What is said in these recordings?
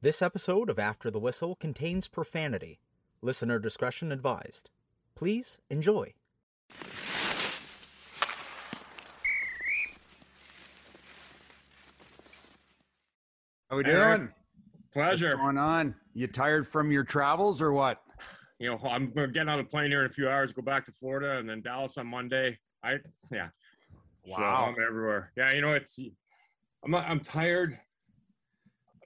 This episode of After the Whistle contains profanity. Listener discretion advised. Please enjoy. How are we Eric, doing? Pleasure. What's going on? You tired from your travels or what? You know, I'm going to get on a plane here in a few hours, go back to Florida, and then Dallas on Monday. I yeah. So Wow. I'm everywhere. Yeah, you know, it's I'm not, I'm tired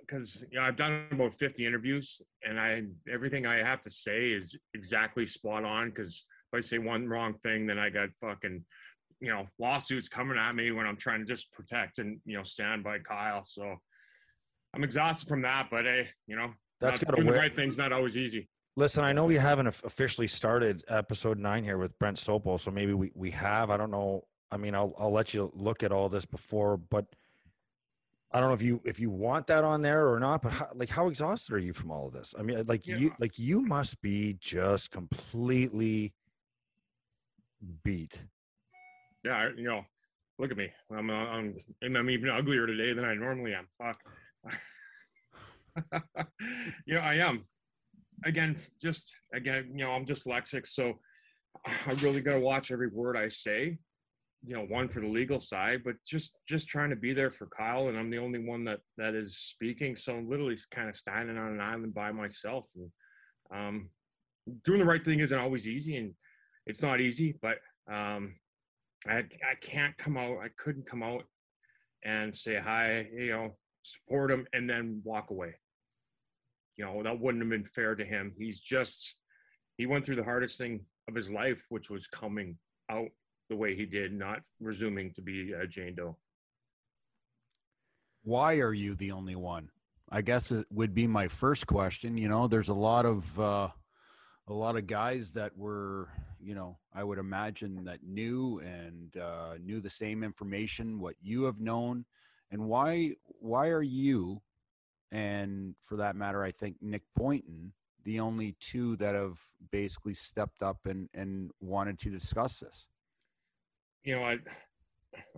because you know I've done about 50 interviews, and I everything I have to say is exactly spot on. Because if I say one wrong thing, then I got fucking you know lawsuits coming at me when I'm trying to just protect and you know stand by Kyle. So I'm exhausted from that, but hey, you know, That's doing the right thing's not always easy. Listen, I know we haven't officially started episode nine here with Brent Sopel, so maybe we, we have. I don't know. I mean, I'll I'll let you look at all this before, but I don't know if you if you want that on there or not. But how, like, how exhausted are you from all of this? I mean, like Yeah. you like you must be just completely beat. Yeah, I- you know, look at me. I'm uh, I'm I'm even uglier today than I normally am. Fuck. you know, I am. Again, just again, you know, I'm dyslexic, so I really got to watch every word I say. You know, one for the legal side, but just just trying to be there for Kyle, and I'm the only one that that is speaking. So I'm literally kind of standing on an island by myself, and um, doing the right thing isn't always easy, and it's not easy, but um, I I can't come out. I couldn't come out and say hi, you know, support him, and then walk away. You know, that wouldn't have been fair to him. He's just he went through the hardest thing of his life, which was coming out the way he did, not resuming to be uh, Jane Doe. Why are you the only one? I guess it would be my first question. You know, there's a lot of uh, a lot of guys that were, you know, I would imagine that knew and uh, knew the same information what you have known, and why why are you, and for that matter, I think Nick Boynton, the only two that have basically stepped up and and wanted to discuss this. You know, I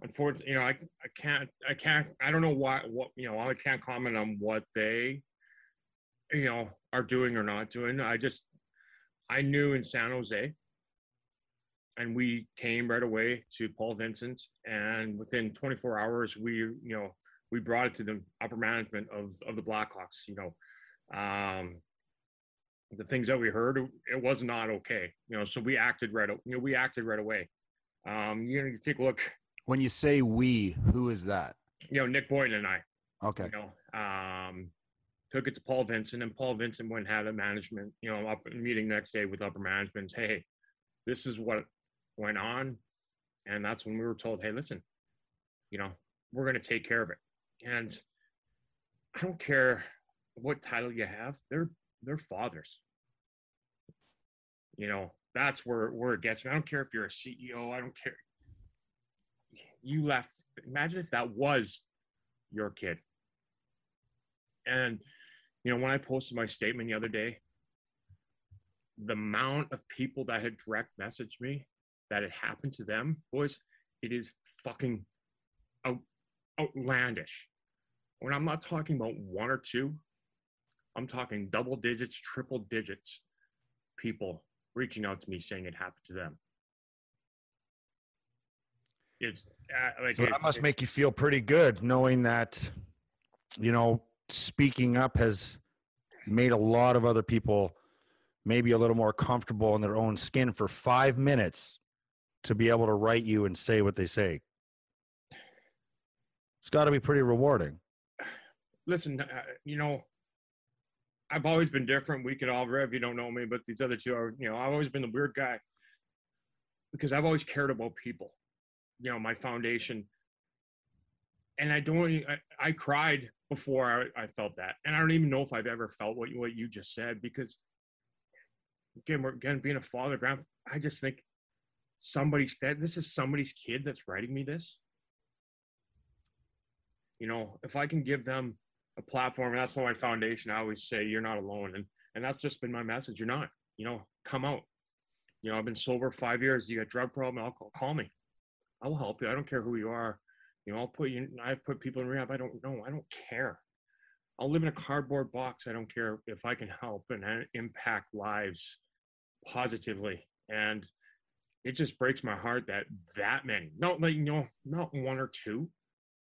unfortunately, you know, I I can't I can't I don't know why what you know I can't comment on what they you know are doing or not doing. I just I knew in San Jose, and we came right away to Paul Vincent, and within 24 hours we you know we brought it to the upper management of of the Blackhawks. You know, um, the things that we heard it was not okay. You know, so we acted right. You know, we acted right away. Um, you know, you take a look. When you say we, who is that? You know, Nick Boynton and I. Okay. You know, um, took it to Paul Vincent, and Paul Vincent went and had a management. You know, up meeting next day with upper management. Hey, this is what went on, and that's when we were told, hey, listen, you know, we're going to take care of it. And I don't care what title you have; they're they're fathers. You know, that's where where it gets me. I don't care if you're a CEO. I don't care. You left. Imagine if that was your kid. And you know, when I posted my statement the other day, the amount of people that had direct messaged me that it happened to them, boys, it is fucking out, outlandish. When I'm not talking about one or two, I'm talking double digits, triple digits people reaching out to me saying it happened to them. It's uh, like So it- that must it- make you feel pretty good knowing that, you know, speaking up has made a lot of other people maybe a little more comfortable in their own skin for five minutes to be able to write you and say what they say. It's got to be pretty rewarding. listen, uh, you know, I've always been different. We could all, if you don't know me, but these other two are, you know, I've always been the weird guy because I've always cared about people, you know, my foundation. And I don't, I, I cried before I, I felt that. And I don't even know if I've ever felt what, you- what you just said because, again, again being a father, grand, I just think somebody's, this is somebody's kid that's writing me this. You know, if I can give them a platform, and that's my foundation, I always say, you're not alone. And, and that's just been my message. You're not, you know, come out. You know, I've been sober five years. You got drug problem, I'll call, me. I will help you. I don't care who you are. You know, I'll put you, I've put people in rehab. I don't know. I don't care. I'll live in a cardboard box. I don't care if I can help and impact lives positively. And it just breaks my heart that that many, not like, you know, not one or two,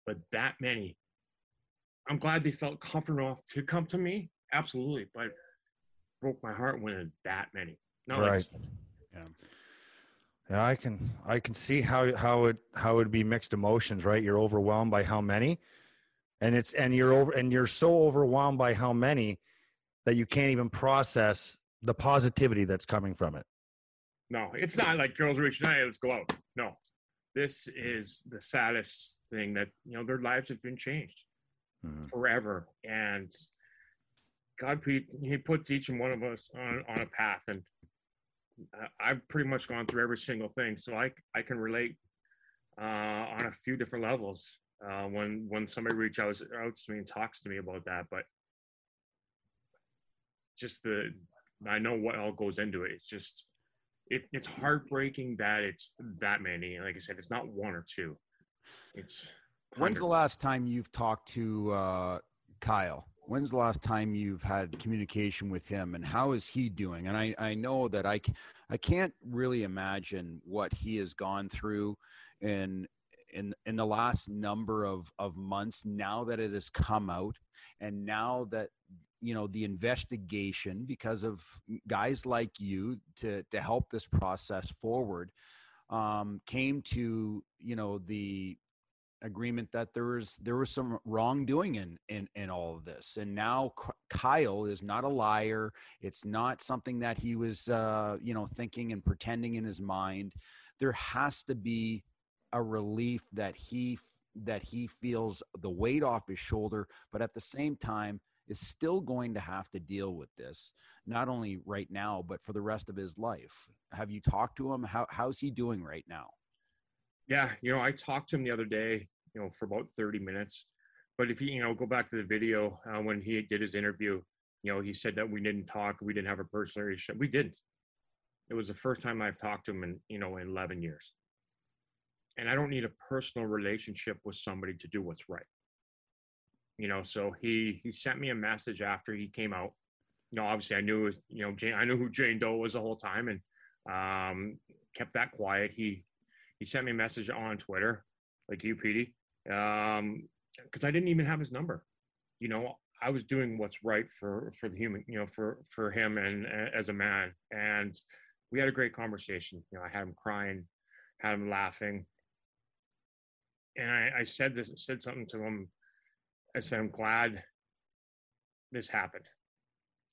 but that many. I'm glad they felt comfortable enough to come to me. Absolutely. But broke my heart when it's that many. Not right. like Yeah. Yeah, I can I can see how how it how it would be mixed emotions, right? You're overwhelmed by how many, and it's and you're over and you're so overwhelmed by how many that you can't even process the positivity that's coming from it. No, it's not like girls reaching out, hey, let's go out. No, this is the saddest thing that, you know, their lives have been changed Mhm. forever. And God, he, he puts each and one of us on, on a path. And I've pretty much gone through every single thing. So I, I can relate uh, on a few different levels uh, when, when somebody reaches out, out to me and talks to me about that. But just the, I know what all goes into it. It's just, it, it's heartbreaking that it's that many. Like I said, it's not one or two. It's When's the last time you've talked to uh, Kyle? When's the last time you've had communication with him, and how is he doing? And I, I know that I, I can't really imagine what he has gone through in in in the last number of of months. Now that it has come out, and now that you know the investigation because of guys like you to to help this process forward um, came to you know the agreement that there was there was some wrongdoing in in in all of this. And now Kyle is not a liar. It's not something that he was uh you know thinking and pretending in his mind. There has to be a relief that he that he feels the weight off his shoulder but at the same time is still going to have to deal with this not only right now but for the rest of his life. Have you talked to him? How how's he doing right now? Yeah, you know, I talked to him the other day, you know, for about 30 minutes. But if you, you know, go back to the video uh, when he did his interview, you know, he said that we didn't talk, we didn't have a personal relationship. We didn't. It was the first time I've talked to him in, you know, in 11 years. And I don't need a personal relationship with somebody to do what's right. You know, so he he sent me a message after he came out. You know, obviously I knew was, you know, Jane, I knew who Jane Doe was the whole time and um, kept that quiet. He he sent me a message on Twitter, like you, Petey, um, because I didn't even have his number. You know, I was doing what's right for for the human, you know, for for him and uh, as a man, and we had a great conversation. You know, I had him crying, had him laughing, and I, I said this, said something to him. I said, "I'm glad this happened,"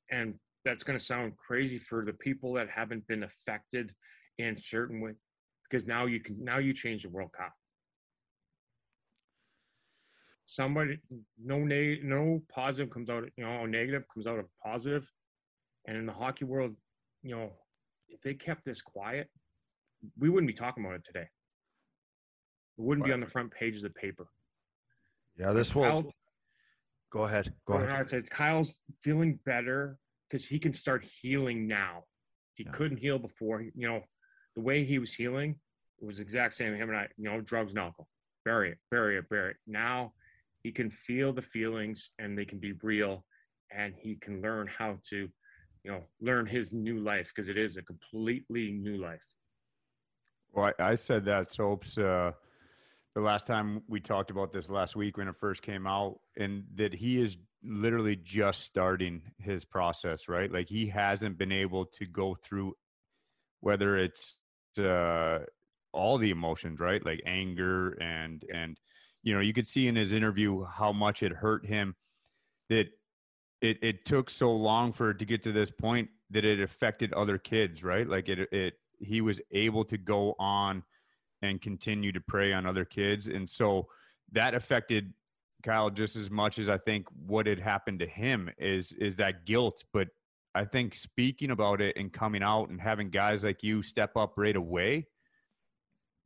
and that's going to sound crazy for the people that haven't been affected in certain way because now you can now you change the world cup somebody no neg- no positive comes out you know negative comes out of positive and in the hockey world you know if they kept this quiet we wouldn't be talking about it today it wouldn't be on the front page of the paper Yeah, this will Kyle, go ahead. Go ahead. Said Kyle's feeling better because he can start healing now. He Yeah. couldn't heal before. You know, the way he was healing, it was the exact same. Him and I, you know, drugs and alcohol, bury it, bury it, bury it. Now he can feel the feelings and they can be real, and he can learn how to, you know, learn his new life because it is a completely new life. Well, I, I said that soaps uh, the last time we talked about this last week when it first came out, and that he is literally just starting his process, right? Like he hasn't been able to go through whether it's uh, all the emotions, right? Like anger and and you know you could see in his interview how much it hurt him that it it took so long for it to get to this point that it affected other kids, right? Like it it he was able to go on and continue to prey on other kids. And so that affected Kyle just as much as I think what had happened to him is is that guilt. But I think speaking about it and coming out and having guys like you step up right away,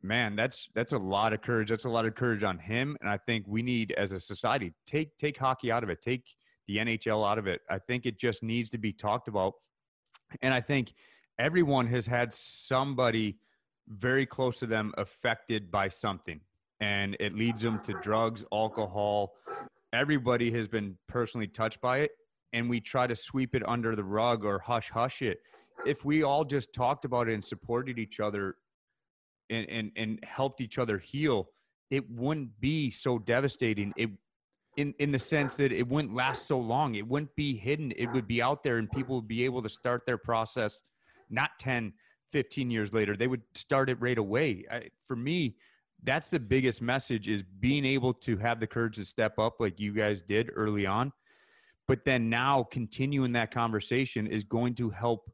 man, that's that's a lot of courage. That's a lot of courage on him. And I think we need as a society take take hockey out of it, take the NHL out of it. I think it just needs to be talked about. And I think everyone has had somebody very close to them affected by something and it leads them to drugs alcohol everybody has been personally touched by it and we try to sweep it under the rug or hush hush it if we all just talked about it and supported each other and and, and helped each other heal it wouldn't be so devastating. It in in the sense that it wouldn't last so long. It wouldn't be hidden. It would be out there and people would be able to start their process not 10 15 years later. They would start it right away. I, for me that's the biggest message is being able to have the courage to step up like you guys did early on. But then now continuing that conversation is going to help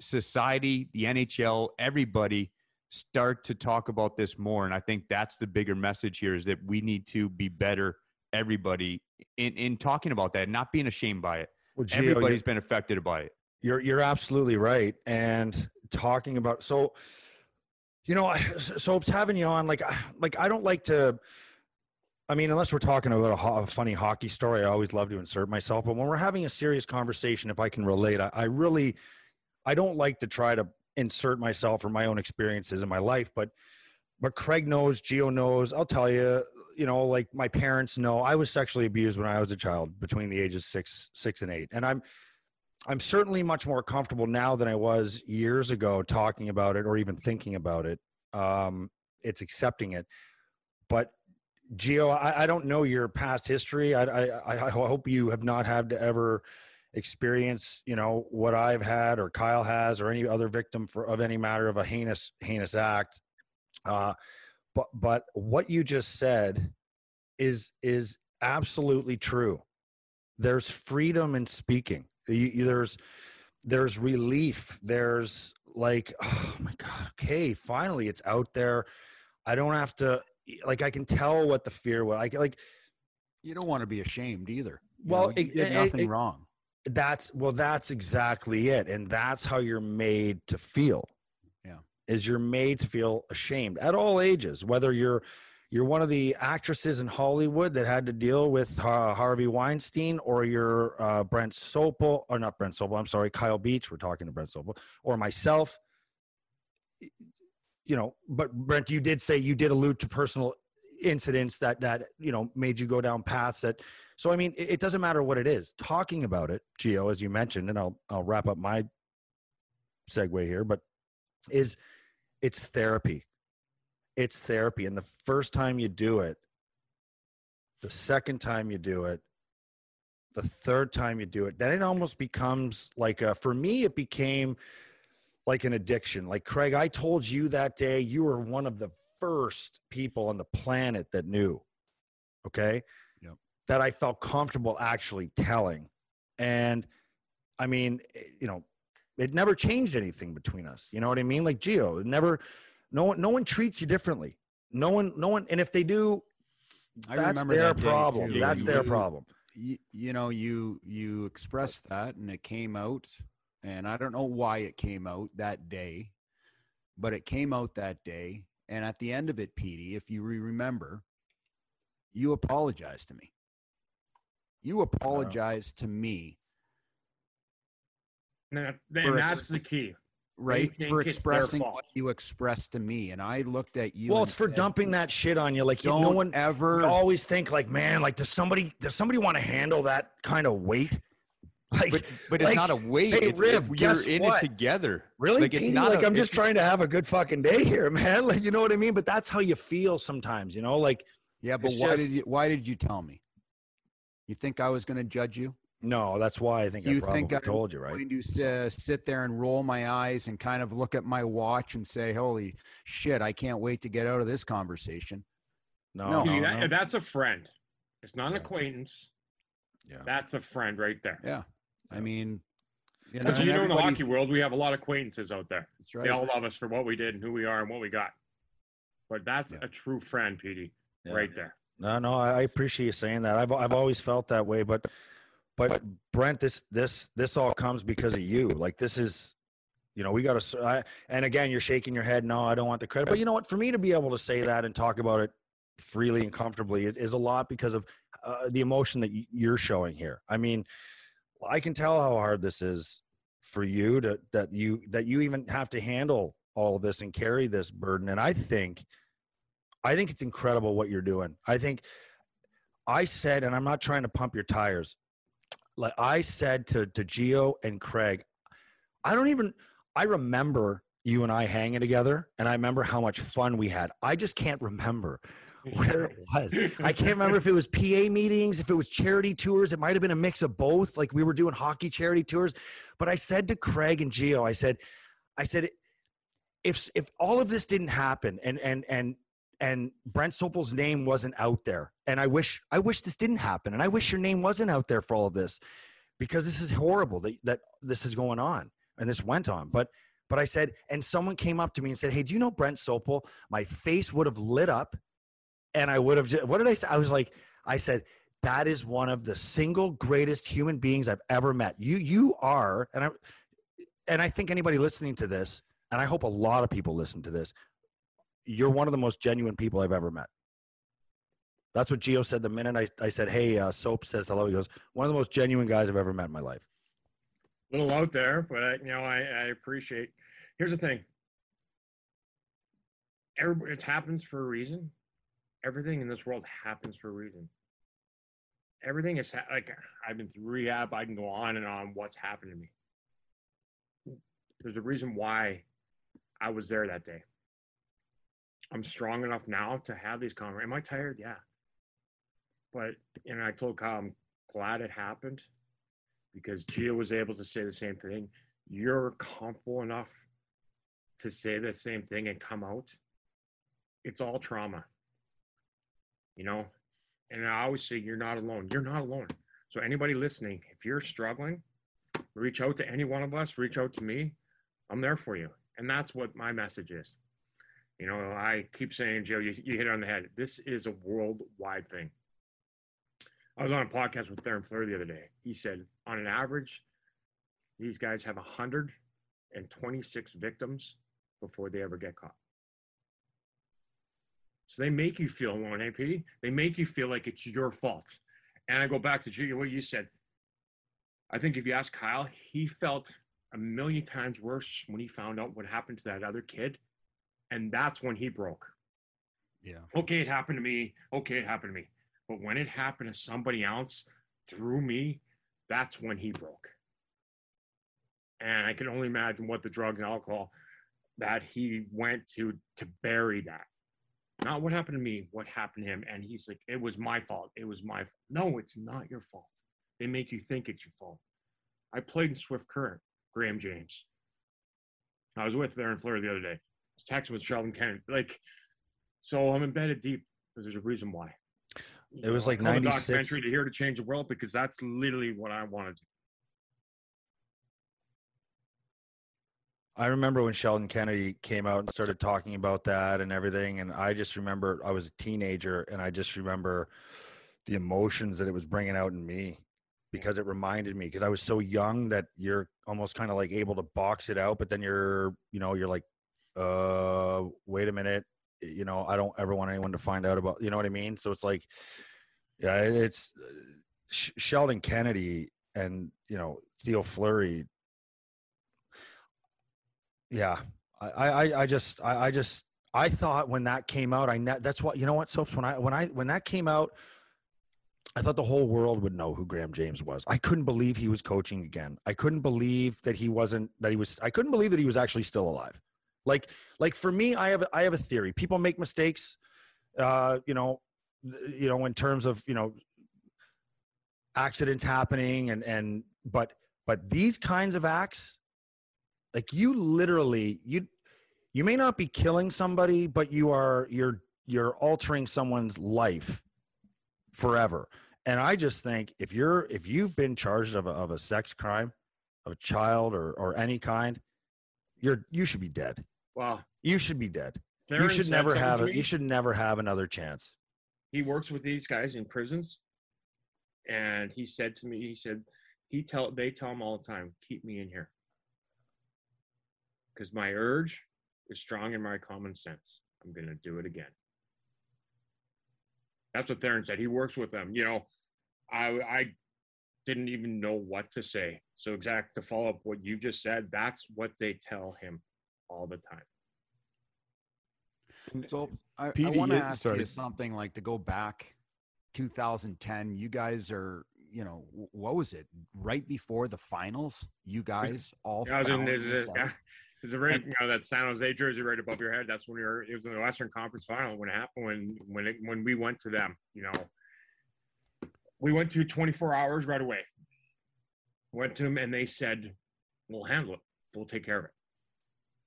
society the nhl everybody start to talk about this more and i think that's the bigger message here is that we need to be better everybody in in talking about that not being ashamed by it Well, Gio, everybody's been affected by it you're you're absolutely right. And talking about so, you know, I- so it's having you on. Like, I- like I don't like to. I mean, unless we're talking about a, ho- a funny hockey story, I always love to insert myself. But when we're having a serious conversation, if I can relate, I, I really, I don't like to try to insert myself or my own experiences in my life. But, but Craig knows, Gio knows. I'll tell you, you know, like my parents know, I was sexually abused when I was a child, between the ages six, six and eight, and I'm, I'm certainly much more comfortable now than I was years ago talking about it or even thinking about it. Um, it's accepting it, but Gio, I, I don't know your past history. I, I, I hope you have not had to ever experience, you know, what I've had or Kyle has or any other victim for of any matter of a heinous heinous act. Uh, but but what you just said is is absolutely true. There's freedom in speaking. You, you- there's there's relief. There's like, oh my god, okay, finally it's out there. I don't have to like I can tell what the fear was. I can- like You don't want to be ashamed either. You Well, know, you it- did it- nothing it- wrong. That's well that's exactly it and that's how you're made to feel Yeah. is you're made to feel ashamed at all ages whether you're you're one of the actresses in hollywood that had to deal with uh, harvey weinstein or you're uh, brent sopel or not brent sopel i'm sorry kyle beach we're talking to brent sopel or myself you know but brent you did say you did allude to personal incidents that that you know made you go down paths that so I mean, it, it doesn't matter what it is. Talking about it, Gio, as you mentioned, and I'll I'll wrap up my segue here, but is it's therapy. It's therapy, and the first time you do it, the second time you do it, the third time you do it, then it almost becomes like a. For me, it became like an addiction. Like Craig, I told you that day, you were one of the first people on the planet that knew. Okay that I felt comfortable actually telling. And I mean, eh, you know, it never changed anything between us. You know what I mean? Like Gio, never, no one, no one treats you differently. No one, no one, and if they do, I that's their that problem. too. That's You- their problem. you, you know you you expressed that and it came out and i don't know why it came out that day but it came out that day and at the end of it Petey, if you remember you apologized to me you apologized to me And, that, For and ex- that's the key. right for expressing what you expressed to me and i looked at you well, it's for said, dumping that shit on you. Like you, don't no one ever you always think like, man, like does somebody, does somebody want to handle that kind of weight? Like, but but it's like, not a weight Hey, it's, Riv, you're guess in what? it together Really? like it's not like i I'm just it's, trying to have a good fucking day here, man. Like you know what I mean? But that's how you feel sometimes, you know? Like yeah but why just- did you why did you tell me you think i was going to judge you no, that's why I think I you probably think I told you, right? i going to s- uh, sit there and roll my eyes and kind of look at my watch and say, "Holy shit, I can't wait to get out of this conversation." No, No. no, that- no. That's a friend. It's not an Yeah. acquaintance. Yeah. That's a friend right there. Yeah, I mean, you know, But you know, in the everybody's- hockey world, we have a lot of acquaintances out there. That's right. They all love us for what we did and who we are and what we got. But that's Yeah. a true friend, Petey, Yeah. right there. No, no, I appreciate you saying that. I've I've always felt that way, but but Brent, this this this all comes because of you. Like this is, you know, we got to. And again, you're shaking your head. No, I don't want the credit. But you know what? For me to be able to say that and talk about it freely and comfortably is, is a lot because of uh, the emotion that you're showing here. I mean, I can tell how hard this is for you to that you that you even have to handle all of this and carry this burden. And I think, I think it's incredible what you're doing. I think I said, and I'm not trying to pump your tires. Like I said to to Gio and Craig, I don't even. I remember you and I hanging together, and I remember how much fun we had. I just can't remember where it was. I can't remember if it was PA meetings, if it was charity tours. It might have been a mix of both. Like we were doing hockey charity tours. But I said to Craig and Gio, I said, I said, if if all of this didn't happen, and and and and Brent Sopel's name wasn't out there, and I wish I wish this didn't happen, and I wish your name wasn't out there for all of this, because this is horrible that that this is going on and this went on. But but I said, and someone came up to me and said, "Hey, do you know Brent Sopel?" My face would have lit up, and I would have. just, What did I say? I was like, I said, "That is one of the single greatest human beings I've ever met. You you are, and I and I think anybody listening to this, and I hope a lot of people listen to this, you're one of the most genuine people I've ever met." That's what Gio said the minute I, I said, "Hey, uh, Soap says hello." He goes, "One of the most genuine guys I've ever met in my life." A little out there, but I, you know, I, I appreciate. Here's the thing. Everybody, it happens for a reason. Everything in this world happens for a reason. Everything is ha- like I've been through rehab. I can go on and on. What's happened to me? There's a reason why I was there that day. I'm strong enough now to have these conversations. Am I tired? Yeah. But and I told Kyle, I'm glad it happened because Gio was able to say the same thing. You're comfortable enough to say the same thing and come out. It's all trauma, you know. And I always say you're not alone. You're not alone. So anybody listening, if you're struggling, reach out to any one of us. Reach out to me. I'm there for you. And that's what my message is. You know, I keep saying, Gio, you, you hit it on the head. This is a worldwide thing. I was on a podcast with Theoren Fleury the other day. He said, on an average, these guys have 126 victims before they ever get caught. So they make you feel alone, AP. They make you feel like it's your fault. And I go back to what you said. I think if you ask Kyle, he felt a million times worse when he found out what happened to that other kid. And that's when he broke. Yeah. Okay, it happened to me. Okay, it happened to me. But when it happened to somebody else through me, that's when he broke. And I can only imagine what the drug and alcohol that he went to to bury that. Not what happened to me, what happened to him. And he's like, it was my fault. It was my fault. No, it's not your fault. They make you think it's your fault. I played in Swift Current, Graham James. I was with Theoren Fleury the other day. I was texting with Sheldon Kennedy. Like, so I'm embedded deep because there's a reason why. It was like I call the 96. documentary to here to change the world because that's literally what I wanted to. I remember when Sheldon Kennedy came out and started talking about that and everything. And I just remember I was a teenager and I just remember the emotions that it was bringing out in me because it reminded me because I was so young that you're almost kind of like able to box it out, but then you're, you know, you're like, uh, wait a minute, you know, I don't ever want anyone to find out about, you know what I mean? So it's like, yeah, it's uh, Sh- Sheldon Kennedy and, you know, Theo Fleury. Yeah I, I i just I, I just i thought when that came out i ne- that's what you know what soaps when i when i when that came out i thought the whole world would know who graham james was. I couldn't believe he was coaching again. I couldn't believe that he wasn't that he was i couldn't believe that he was actually still alive like like for me i have i have a theory. People make mistakes uh you know you know in terms of you know accidents happening and and but but these kinds of acts like you literally you you may not be killing somebody but you are you're you're altering someone's life forever. And i just think if you're if you've been charged of a, of a sex crime of a child or or any kind you're you should be dead Well, you should be dead. Theoren you should never have it you should never have another chance. He works with these guys in prisons and he said to me he said he tell they tell him all the time keep me in here. Because my urge is strong in my common sense. I'm going to do it again. That's what Theoren said. He works with them. You know i i didn't even know what to say. So exact to follow up what you just said that's what they tell him all the time So I, I want to ask sorry. you something like to go back 2010. You guys are, you know, what was it? Right before the finals, you guys all Yeah, I was found there's this a, yeah, there's a right, you know, that San Jose jersey right above your head. That's when you're. It was in the Western Conference Final when it happened. When when it, when we went to them, you know, we went to 24 hours right away. Went to them and they said, "We'll handle it. We'll take care of it."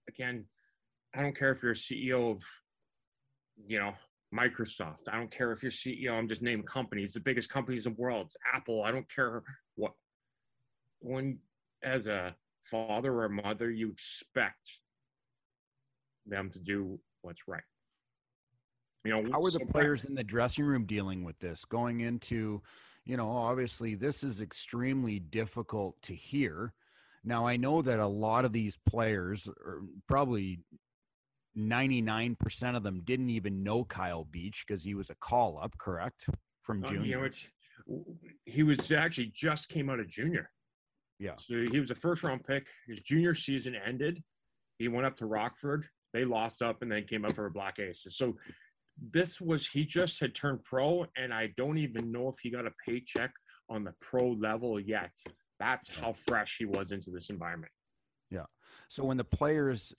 Again, I don't care if you're a CEO of, you know, Microsoft. I don't care if you're CEO. I'm just naming companies, the biggest companies in the world. Apple. I don't care what. When as a father or mother, you expect them to do what's right. You know, How are the players in the dressing room dealing with this going into, you know, obviously this is extremely difficult to hear. Now, I know that a lot of these players, or probably 99% of them, didn't even know Kyle Beach because he was a call up, correct? From Uh, June. you know, it's, he was actually just came out of junior. Yeah. So he was a first round pick. His junior season ended. He went up to Rockford. They lost up and then came up for a Black Aces. So this was he just had turned pro, and I don't even know if he got a paycheck on the pro level yet. That's how fresh he was into this environment. Yeah. So when the players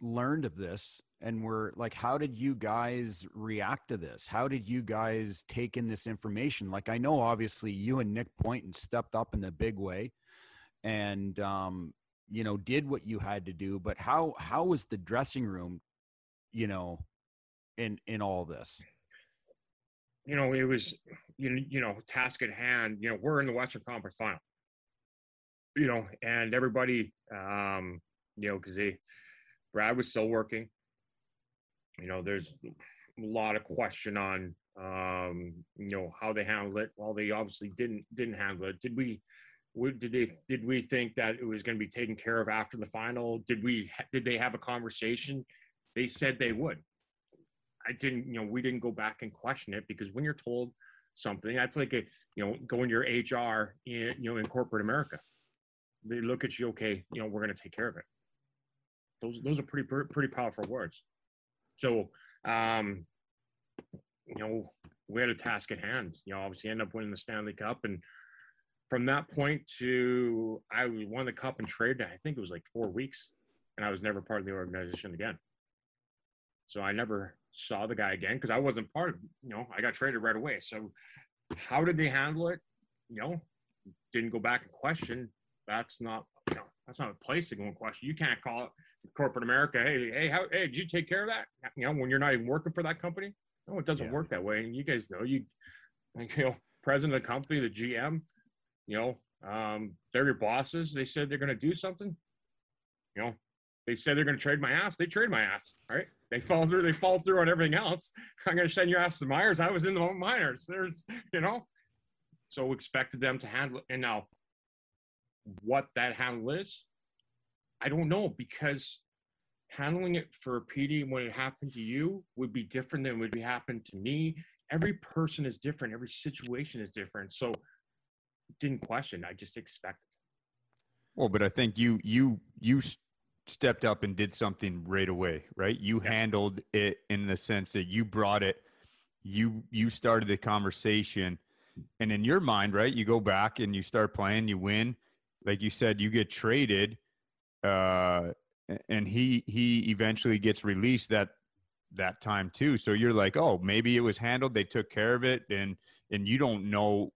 learned of this and were like, how did you guys react to this? How did you guys take in this information? Like, I know obviously you and Nick Boynton stepped up in a big way and, um, you know, did what you had to do, but how, how was the dressing room, you know, in, in all this? you know, it was, you know, you know, task at hand. You know, we're in the Western Conference Final. You know, and everybody, um, you know, because they, Brad was still working. You know, there's a lot of question on, um, you know, how they handled it. Well, they obviously didn't didn't handle it. Did we? Did they? Did we think that it was going to be taken care of after the final? Did we? Did they have a conversation? They said they would. I didn't, you know, we didn't go back and question it because when you're told something, that's like a, you know, going to your HR in, you know, in corporate America. They look at you, okay, you know, we're going to take care of it. Those, those are pretty, pretty powerful words. So, um, you know, we had a task at hand. You know, obviously end up winning the Stanley Cup, and from that point to I won the cup and traded. I think it was like four weeks, and I was never part of the organization again. So I never saw the guy again because I wasn't part of. You know, I got traded right away. So how did they handle it? You know, didn't go back and question. That's not. You know, that's not a place to go and question. You can't call it corporate America. Hey, hey, how? Hey, did you take care of that? You know, when you're not even working for that company. No, it doesn't Yeah. work that way. And you guys know you, you know, president of the company, the GM, you know, um, they're your bosses. They said they're going to do something. You know, they said they're going to trade my ass. They trade my ass. Right? They fall through. They fall through on everything else. I'm going to send your ass to Myers. I was in the Myers. There's, you know, so expected them to handle it. And now, what that handle is, I don't know because handling it for Petey when it happened to you would be different than would be happened to me. Every person is different. Every situation is different. So didn't question. I just expected. Well, but I think you you you stepped up and did something right away, right? You Yes. handled it in the sense that you brought it, you you started the conversation, and in your mind, right? You go back and you start playing, you win, like you said, you get traded, uh, and he he eventually gets released that that time too. So you're like, oh, maybe it was handled, they took care of it, and and you don't know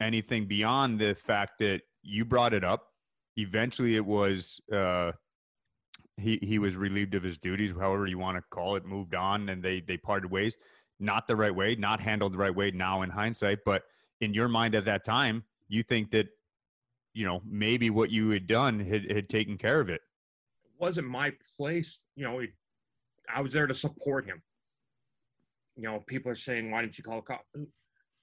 anything beyond the fact that you brought it up eventually it was uh he he was relieved of his duties however you want to call it moved on and they they parted ways not the right way not handled the right way now in hindsight but in your mind at that time you think that you know maybe what you had done had, had taken care of it It wasn't my place. You know, it, I was there to support him. You know, people are saying, "Why didn't you call a cop?"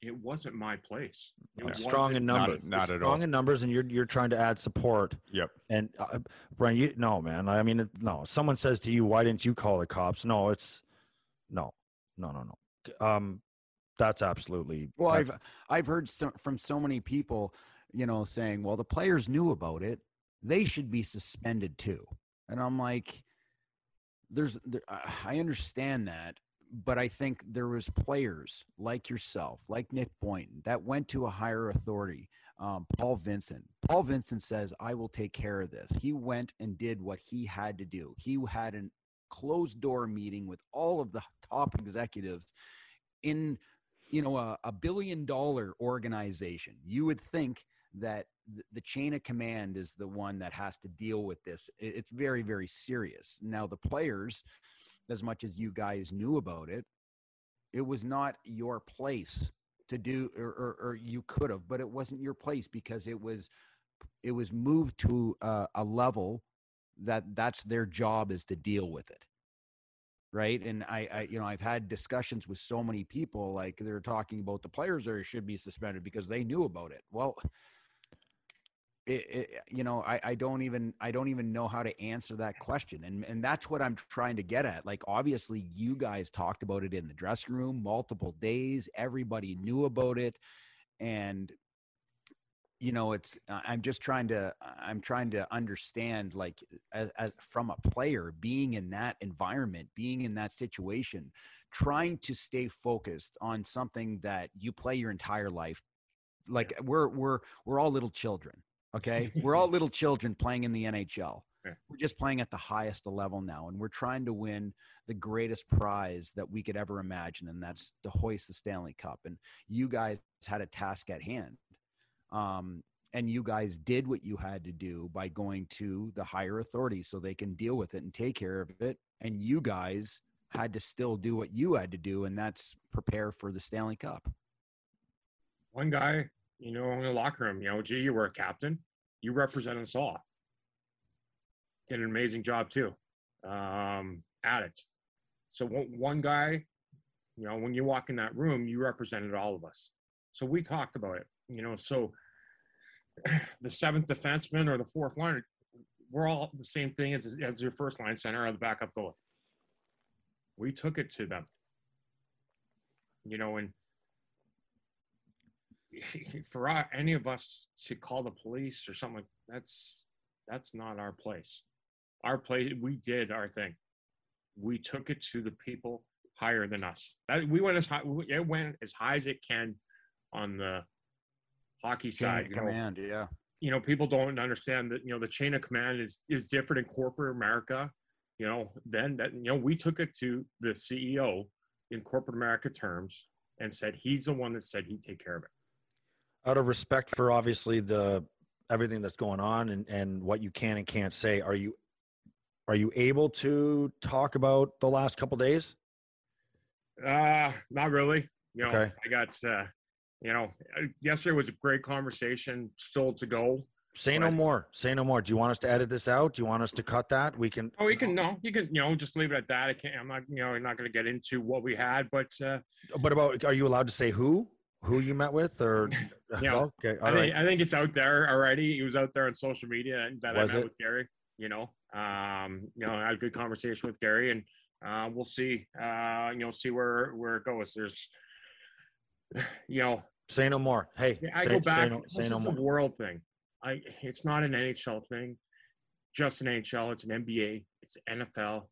It wasn't my place. It It's strong in wasn't- Not- numbers. not It's at strong all. in numbers, and you're you're trying to add support. yep And uh, Brian, you no man. I mean, no. Someone says to you, "Why didn't you call the cops?" No, it's no, no, no, no. Um, that's absolutely Well, that's- I've I've heard so, from so many people, you know, saying, "Well, the players knew about it; they should be suspended too." And I'm like, "There's, there, I understand that, but I think there was players like yourself, like Nick Boynton, that went to a higher authority. Um, Paul Vincent. Paul Vincent says, "I will take care of this." He went and did what he had to do. He had an closed door meeting with all of the top executives in, you know, a, a billion dollar organization. You would think that the, chain of command is the one that has to deal with this. It- It's very, very serious. Now, the players, as much as you guys knew about it, it was not your place to do, or, or, or you could have, but it wasn't your place because it was, it was moved to a, a level that that's their job is to deal with it right and I, I you know i've had discussions with so many people like they're talking about the players are should be suspended because they knew about it well it, it, you know I, I don't even i don't even know how to answer that question. And and that's what i'm trying to get at. Like obviously you guys talked about it in the dressing room multiple days. Everybody knew about it. And you know it's i'm just trying to i'm trying to understand like as, as from a player being in that environment being in that situation trying to stay focused on something that you play your entire life. Like we're we're we're all little children okay? We're all little children playing in the nhl we're just playing at the highest level now and we're trying to win the greatest prize that we could ever imagine and that's to hoist the stanley cup and you guys had a task at hand. Um, and you guys did what you had to do by going to the higher authorities so they can deal with it and take care of it and you guys had to still do what you had to do and that's prepare for the stanley cup. One guy, you know, in the locker room, you know, gee, you were a captain. You represented us all. Did an amazing job too um, at it. So one, one guy, you know, when you walk in that room, you represented all of us. So we talked about it, you know. So the seventh defenseman or the fourth line, we're all the same thing as as your first line center or the backup goalie. We took it to them, you know, and for our, any of us to call the police or something like that's that's not our place. Our place, we did our thing. We took it to the people higher than us. That we went as high. It went as high as it can on the hockey Chain side. of You know, command yeah you know, people don't understand that. You know, the chain of command is is different in corporate America. You know, then that you know we took it to the CEO in corporate America terms and said he's the one that said he'd take care of it. Out of respect for obviously the everything that's going on and and what you can and can't say are you are you able to talk about the last couple days Uh, not really. You know, Okay. I got, uh, you know, yesterday was a great conversation, still to go. say no more say no more do you want us to edit this out do you want us to cut that we can Oh, you can, no, you can, you know, just leave it at that. I can't, I'm not, you know, I'm not going to get into what we had, but, uh, but about are you allowed to say who who you met with or Yeah. okay I all think, right I think it's out there already. He was out there on social media and that Was I met it? with Gary, you know, um, you know, I had a good conversation with Gary and, uh, we'll see, uh, you know, see where, where it goes. There's, you know, say no more hey I say, go say back. no, this say no is more a world thing. I it's not an NHL thing, just an NHL. It's an NBA. It's NFL.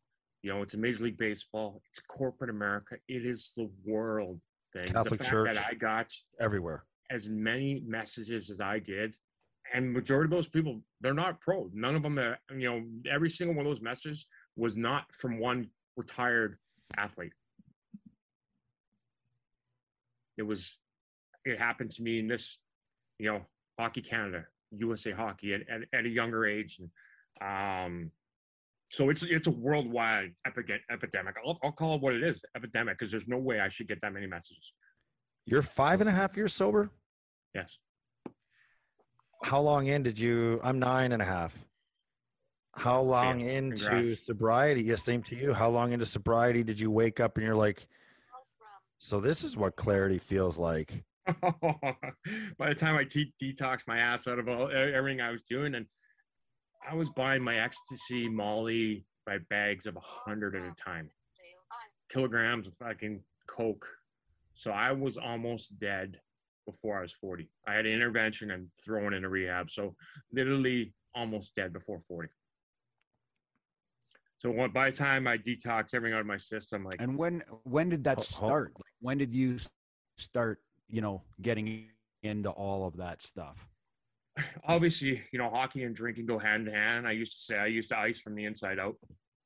You know, it's a Major League Baseball. It's corporate America. It is the world thing. Catholic the fact Church. that I got everywhere as many messages as I did, and majority of those people, they're not pro. None of them, are, you know, every single one of those messages was not from one retired athlete. It was, it happened to me in this, you know, Hockey Canada, USA Hockey at, at, at a younger age, and um, so it's it's a worldwide epidemic. Epidemic. I'll, I'll call it what it is, epidemic, because there's no way I should get that many messages. you're five and a half years sober Yes. how long in did you i'm nine and a half how long into congrats. sobriety yeah same to you how long into sobriety did you wake up and you're like so this is what clarity feels like By the time I te- detoxed my ass out of all, everything I was doing, and I was buying my ecstasy, Molly by bags of a hundred at a time, kilograms of fucking coke. So I was almost dead before I was 40. I had an intervention and thrown into rehab. So literally almost dead before 40. So when, by the time I detox everything out of my system, like And when when did that Ho- ho- start? Like, when did you start? You know, getting into all of that stuff. Obviously, you know, hockey and drinking go hand in hand. I used to say I used to ice from the inside out,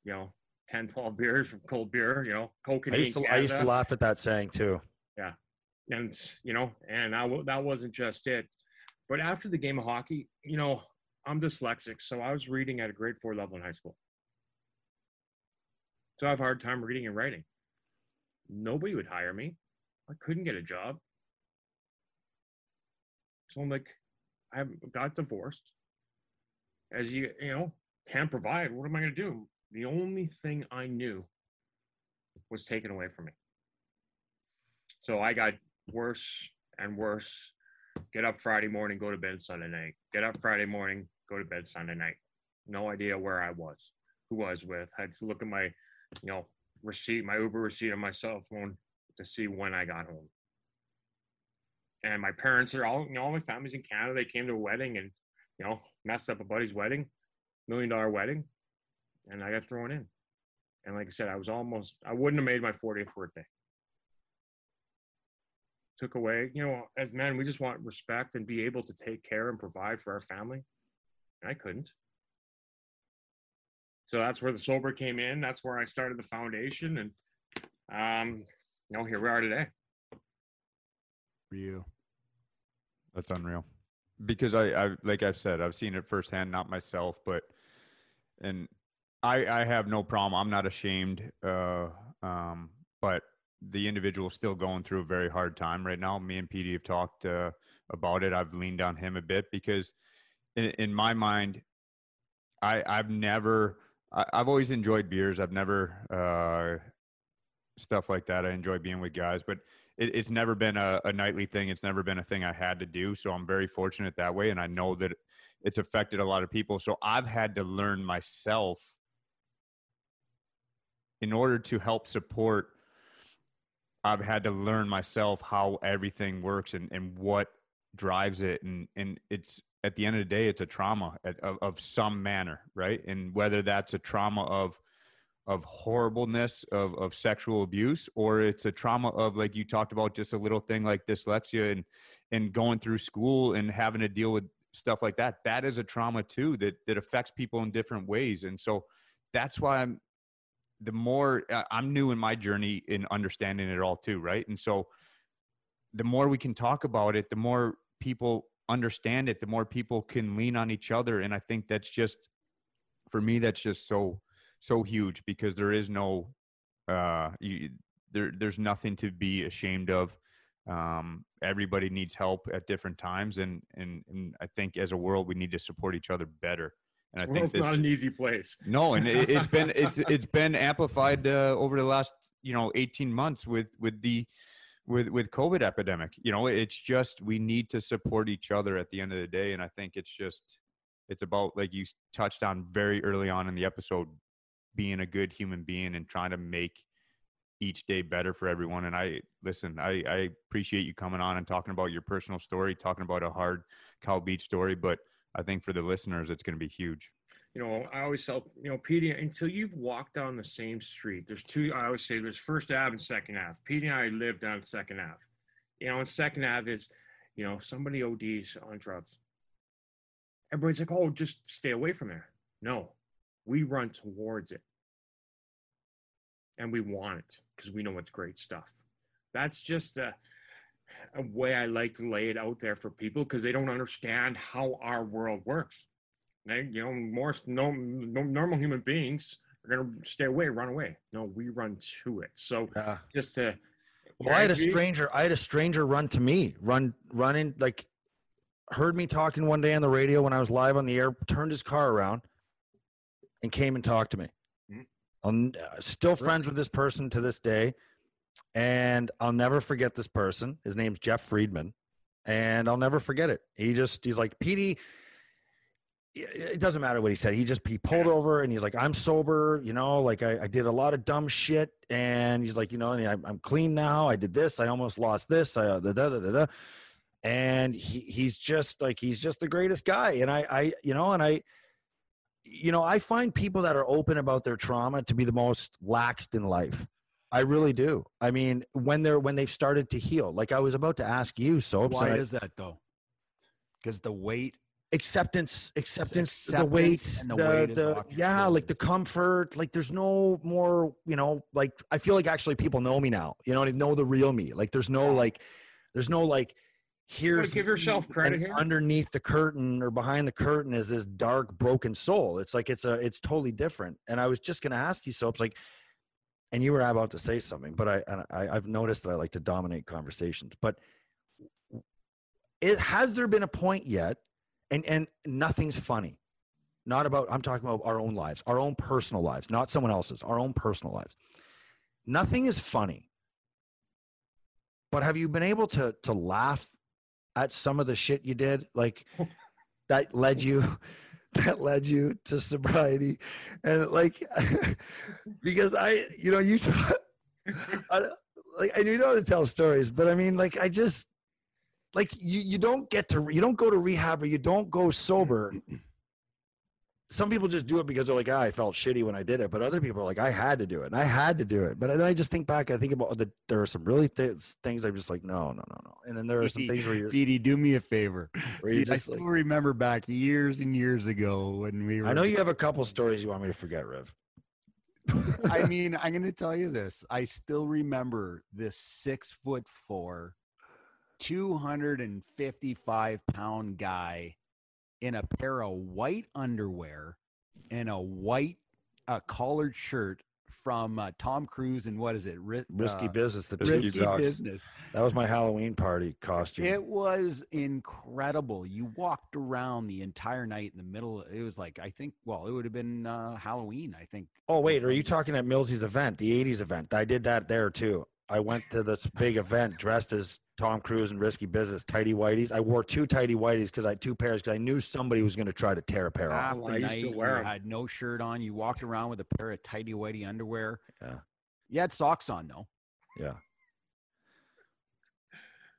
you know, 10, 12 beers from cold beer, you know, Coke I used to I used to laugh at that saying too. Yeah. And you know, and I, that wasn't just it. But after the game of hockey, you know, I'm dyslexic, so I was reading at a grade four level in high school. So I have a hard time reading and writing. Nobody would hire me. I couldn't get a job. So I'm like, I got divorced. As you you know, can't provide. What am I going to do? The only thing I knew was taken away from me. So I got worse and worse. Get up Friday morning, go to bed Sunday night. Get up Friday morning, go to bed Sunday night. No idea where I was, who I was with. I had to look at my, you know, receipt, my Uber receipt on my cell phone to see when I got home. And my parents are all, you know, all my family's in Canada. They came to a wedding and, you know, messed up a buddy's wedding, million dollar wedding, and I got thrown in. And like I said, I was almost, I wouldn't have made my 40th birthday took away. You know, as men, we just want respect and be able to take care and provide for our family. And I couldn't. So that's where the sober came in. That's where I started the foundation, and um, you know, here we are today. For you, That's unreal. Because I, I like I've said, I've seen it firsthand, not myself, but and I I have no problem. I'm not ashamed. Uh um, but the individual's still going through a very hard time right now. Me and PD have talked uh, about it. I've leaned on him a bit because in, in my mind, I I've never I, I've always enjoyed beers. I've never uh stuff like that. I enjoy being with guys, but it, it's never been a, a nightly thing. It's never been a thing I had to do. So I'm very fortunate that way. And I know that it's affected a lot of people. So I've had to learn myself in order to help support. I've had to learn myself how everything works and, and what drives it. And, and it's at the end of the day, it's a trauma of, of some manner, right? And whether that's a trauma of, of horribleness of, of sexual abuse or it's a trauma of like you talked about just a little thing like dyslexia and and going through school and having to deal with stuff like that that is a trauma too that that affects people in different ways. And so that's why i'm the more I- i'm new in my journey in understanding it all too right? And so the more we can talk about it the more people understand it the more people can lean on each other. And i think that's just for me that's just so so huge because there is no uh you, there there's nothing to be ashamed of. Um everybody needs help at different times and and and i think as a world we need to support each other better. And i think World's this not an easy place. no and it, it's been it's it's been amplified uh, over the last you know 18 months with with the with with covid epidemic. You know it's just we need to support each other at the end of the day. And i think it's just it's about like you touched on very early on in the episode being a good human being and trying to make each day better for everyone and i listen i i appreciate you coming on and talking about your personal story talking about a hard Kyle Beach story but i think for the listeners it's going to be huge You know, I always tell you know, Petey, until you've walked down the same street, there's two. I always say there's First Ave and Second Ave. Petey and I live down Second Ave. You know, and Second Ave is, you know, somebody ODs on drugs. Everybody's like, oh, just stay away from there. No, we run towards it. And we want it because we know it's great stuff. That's just a, a way I like to lay it out there for people because they don't understand how our world works. They, you know, more no, no normal human beings are gonna stay away, run away. No, we run to it. So Yeah. just to Well, I had a stranger. I had a stranger run to me, run, running like, heard me talking one day on the radio when I was live on the air. Turned his car around, and came and talked to me. Mhm. I'm uh, still friends with this person to this day, and I'll never forget this person. His name's Jeff Friedman, and I'll never forget it. He just he's like PD. It doesn't matter what he said. He just he pulled over and he's like, "I'm sober, you know, like I, I did a lot of dumb shit." And he's like, "You know, and I'm, I'm clean now. I did this. I almost lost this. I uh, da, da, da, da." And he he's just like he's just the greatest guy. And I I you know, and I you know, I find people that are open about their trauma to be the most laxed in life. I really do. I mean, when they're when they've started to heal. Like I was about to ask you, so Why is that though? Because the weight acceptance acceptance the weight and the the, weight the- yeah like the comfort like there's no more you know like i feel like actually people know me now you know they know the real me like there's no like there's no like here's give yourself credit here. underneath the curtain or behind the curtain is this dark broken soul. It's like it's a it's totally different. And i was just going to ask you so it's like and you were about to say something but i I, i've noticed that i like to dominate conversations but it has there been a point yet and and nothing's funny? Not about i'm talking about our own lives our own personal lives not someone else's our own personal lives. Nothing is funny. But have you been able to to laugh at some of the shit you did like that led you that led you to sobriety. And like because i you know you t- I, like i know to tell stories but i mean like i just like you you don't get to you don't go to rehab or you don't go sober some people just do it because they're like ah, i felt shitty when i did it but other people are like i had to do it and i had to do it but then i just think back i think about the there are some really th- things i'm just like no no no no and then there are some things where you're Dee, do me a favor. See, I still like- remember back years and years ago when we were. i know you have a couple stories you want me to forget riv I mean, I'm going to tell you this. I still remember this six foot four, 255 pound guy in a pair of white underwear and a white uh, collared shirt from uh, Tom Cruise and what is it? Ri- risky uh, business the Risky Risky business. that was my halloween party costume It was incredible. You walked around the entire night in the middle. It was like I think. Well, it would have been uh, Halloween. I think. Oh wait, are you talking at Millsy's event, the '80s event? I did that there too. I went to this big event dressed as Tom Cruise and Risky Business, tidy whities. I wore two tidy whities because I had two pairs because I knew somebody was going to try to tear a pair off. half the I used night to you wear 'em. had no shirt on. You walked around with a pair of tidy whitey underwear. Yeah. You had socks on though. Yeah.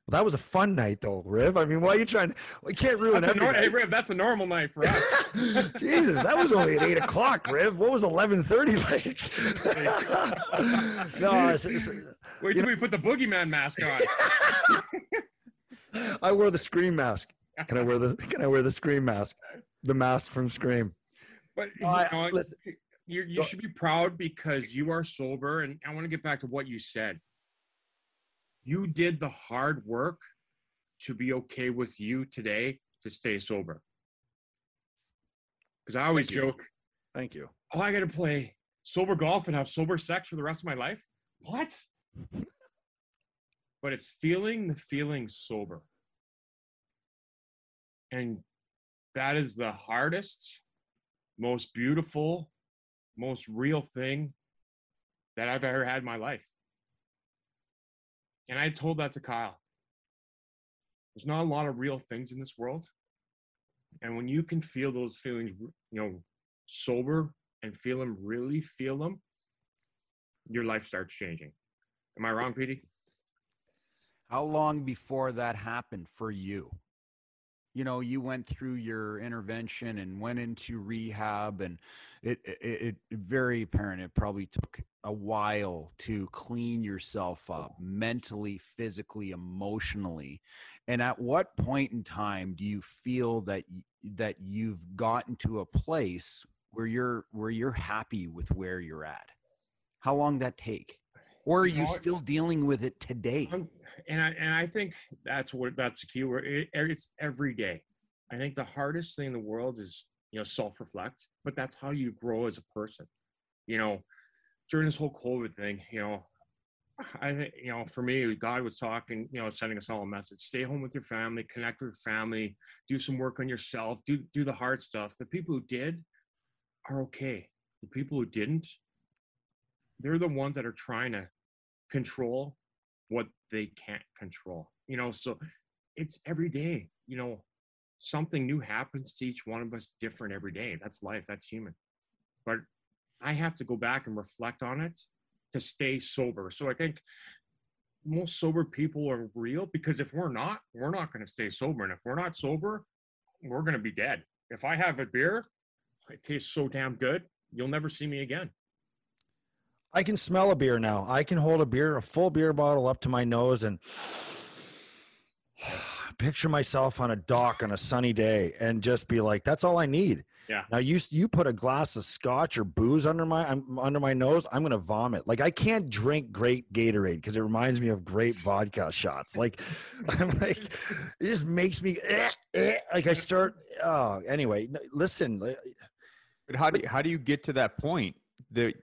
Well, that was a fun night though, Riv. I mean, why are you trying to? We can't ruin That's a, nor- everything. hey, Riv, that's a normal night for us. Jesus, that was only at eight o'clock, Riv. What was eleven thirty like? no, it's, it's, Wait till we put the boogeyman mask on. I wore the Scream mask. Can I wear the Can I wear the Scream mask? The mask from Scream. But you, know, listen. you you should be proud because you are sober. And I want to get back to what you said. You did the hard work to be okay with you today to stay sober. Because I always Thank joke, Thank you. oh, I got to play sober golf and have sober sex for the rest of my life. What? but it's feeling the feeling sober. And that is the hardest, most beautiful, most real thing that I've ever had in my life. And I told that to Kyle. There's not a lot of real things in this world. And when you can feel those feelings, you know, sober and feel them, really feel them, your life starts changing. Am I wrong, Petey? How long before that happened for you? You know, you went through your intervention and went into rehab, and it it, it very apparent. It probably took a while to clean yourself up mentally, physically, emotionally. And at what point in time do you feel that that you've gotten to a place where you're where you're happy with where you're at? How long that take? Or are You you know, still dealing with it today? And I and I think that's what that's the key word. It, er, it's every day. I think the hardest thing in the world is you know self reflect, but that's how you grow as a person. You know, during this whole COVID thing, you know, I think you know for me, God was talking, you know, sending us all a message: stay home with your family, connect with family, do some work on yourself, do do the hard stuff. The people who did are okay. The people who didn't, they're the ones that are trying to control what they can't control. You know, so it's every day, you know, something new happens to each one of us different every day. That's life, that's human. But I have to go back and reflect on it to stay sober. So I think most sober people are real because if we're not, we're not going to stay sober. And if we're not sober, we're going to be dead. If I have a beer, it tastes so damn good. You'll never see me again. I can smell a beer now. I can hold a beer, a full beer bottle up to my nose and picture myself on a dock on a sunny day and just be like, that's all I need. Yeah. Now you you put a glass of scotch or booze under my I'm under my nose, I'm gonna vomit. Like I can't drink great Gatorade because it reminds me of great vodka shots. Like I'm like it just makes me eh, eh, like I start. Oh, anyway, listen. But how do you, how do you get to that point? The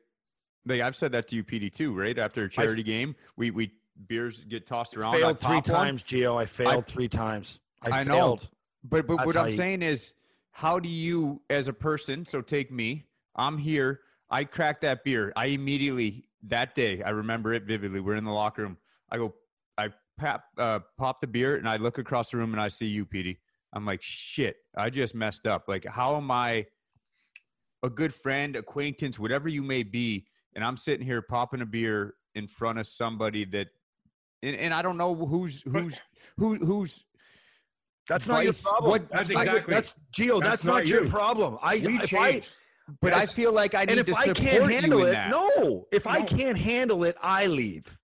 like I've said that to you, PD too, right? After a charity game, we we beers get tossed around. I failed three one. times, Gio. I failed three times. I, I know. failed. But but That's what I'm you- saying is, how do you, as a person, so take me, I'm here. I crack that beer. I immediately that day, I remember it vividly. We're in the locker room. I go, I pop uh, pop the beer, and I look across the room, and I see you, PD. I'm like, shit, I just messed up. Like, how am I a good friend, acquaintance, whatever you may be, and I'm sitting here popping a beer in front of somebody that, and, and I don't know who's who's who who's That's not your problem. what- That's not your- exactly- that's Gio. That's, that's not, not your you. problem. I We if I changed. But I feel like I need and if to I support can't handle you in it, that. no. If I can't handle it, I leave.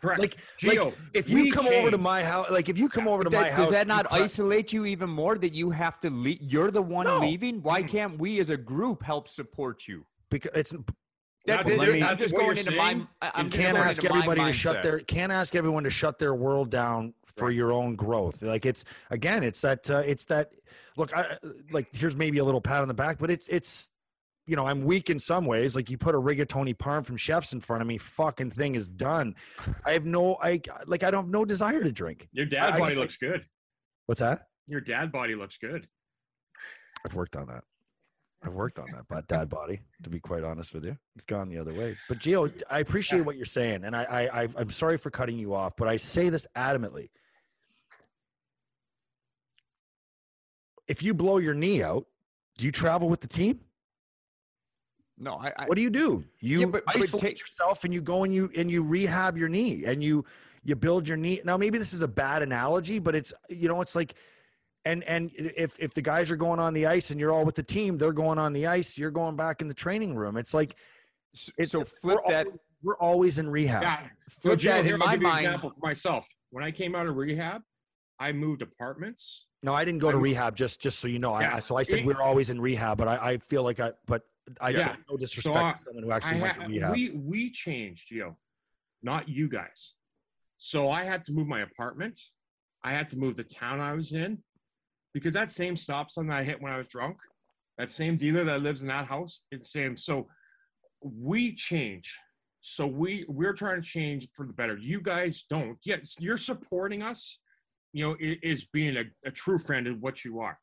Correct. Like, Gio, like if you we come over to my house, like if you come over to that- my house, does that not isolate you even more that you have to leave? You're the one No. leaving. Why Mm. can't we as a group help support you? because it's That, That's that- what I'm just going into my. saying. I- I'm can't ask into my everybody to shut their can't ask everyone to shut their world down for Right. your own growth like it's again it's that uh, it's that look i like here's maybe a little pat on the back but it's it's you know i'm weak in some ways like you put a rigatoni parm from chefs in front of me fucking thing is done i have no i like i don't have no desire to drink Your dad I body just looks good. what's that Your dad body looks good. i've worked on that i've worked on that but dad body to be quite honest with you it's gone the other way but gio i appreciate what you're saying and i i I- i'm sorry for cutting you off but i say this adamantly if you blow your knee out, do you travel with the team? No, I. I What do you do? You but- but isolate take- yourself and you go and you and you rehab your knee and you you build your knee. Now maybe this is a bad analogy, but it's you know it's like and and if if the guys are going on the ice and you're all with the team, they're going on the ice, you're going back in the training room. It's like so, it's, so it's- flip we're that. always, we're always in rehab. Yeah. So, Flip Joe, that in my mind. example for myself. When I came out of rehab, I moved apartments. No, I didn't go to I'm- rehab. Just just so you know, I, Yeah. I so I said we're always in rehab, but I, I feel like I but I Yeah. no disrespect I- to someone who I actually went had, to rehab. we we changed, Gio, not you guys. So I had to move my apartment. I had to move the town I was in because that same stop sign that I hit when I was drunk, that same dealer that lives in that house, it's the same. So we change. So we we're trying to change for the better. You guys don't. Yes, you're supporting us. You know, is being a, a true friend of what you are.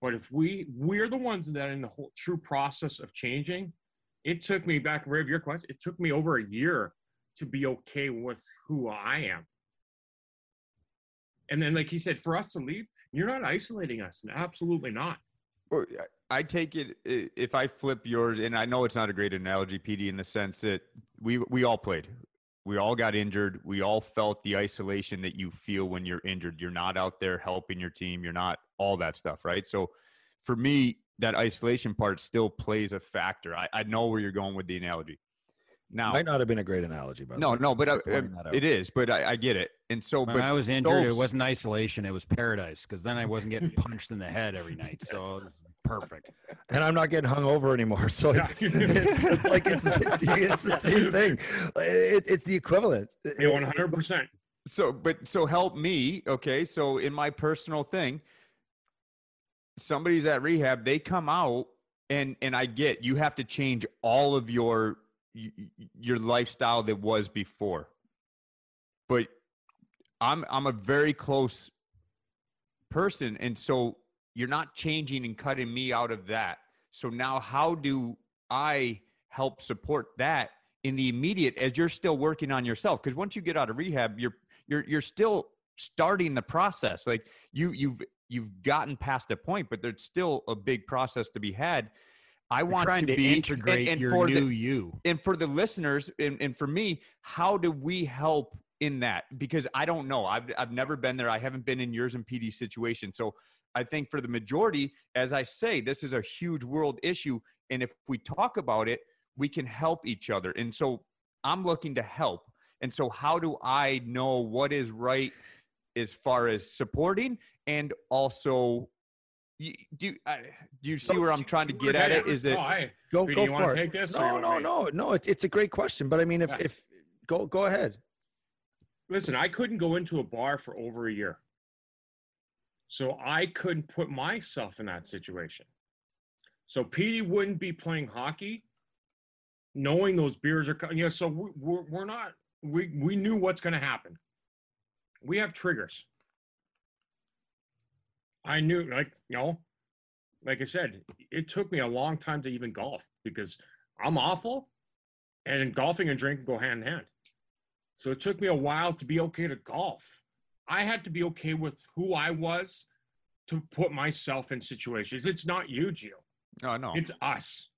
But if we we're the ones that in the whole true process of changing, it took me back of your question. It took me over a year to be okay with who I am. And then, like he said, for us to leave, you're not isolating us. Absolutely not. Well, uh, I take it if I flip yours, and I know it's not a great analogy, PD, in the sense that we we all played, we all got injured, we all felt the isolation that you feel when you're injured. You're not out there helping your team. You're not all that stuff, right? So, for me, that isolation part still plays a factor. I, I know where you're going with the analogy. Now, Might not have been a great analogy, but no, no, but uh, pointing that out. it is. But I, I get it, and so, When but I was injured, it wasn't isolation; it was paradise. Because then I wasn't getting punched in the head every night, so it was perfect. and I'm not getting hung over anymore. So Yeah. it's, it's like it's, it's, the, it's the same thing. It, it's the equivalent. Yeah, 100%. so but so help me okay so in my personal thing somebody's at rehab they come out and and i get you have to change all of your y- y- your lifestyle that was before. But i'm i'm a very close person and so you're not changing and cutting me out of that. So now how do i help support that in the immediate as you're still working on yourself? Because once you get out of rehab you're you're you're still starting the process. Like you you've you've gotten past the point but there's still a big process to be had i You're want to, to, be integrate and, and your for new the, you. and for the listeners and, and for me how do we help in that because i don't know I've, I've never been there i haven't been in yours and pd situation so I think for the majority, as I say, this is a huge world issue. And if we talk about it, we can help each other. And so I'm looking to help. And so, how do I know what is right as far as supporting and also you, do you, uh, do you see where I'm trying to get at it? Is it No, I, Go go you for it. take this No, no, me? no, no. It's it's a great question, but I mean, if Yeah. if go go ahead. listen, I couldn't go into a bar for over a year. So I couldn't put myself in that situation. So Petey wouldn't be playing hockey, knowing those beers are coming. Yeah, so we, we're, we're not, we, we knew what's going to happen. We have triggers. I knew, like, you know, like I said, it took me a long time to even golf because I'm awful and golfing and drinking go hand in hand. So it took me a while to be okay to golf. I had to be okay with who I was to put myself in situations. It's not you, Gio. no, no. It's us.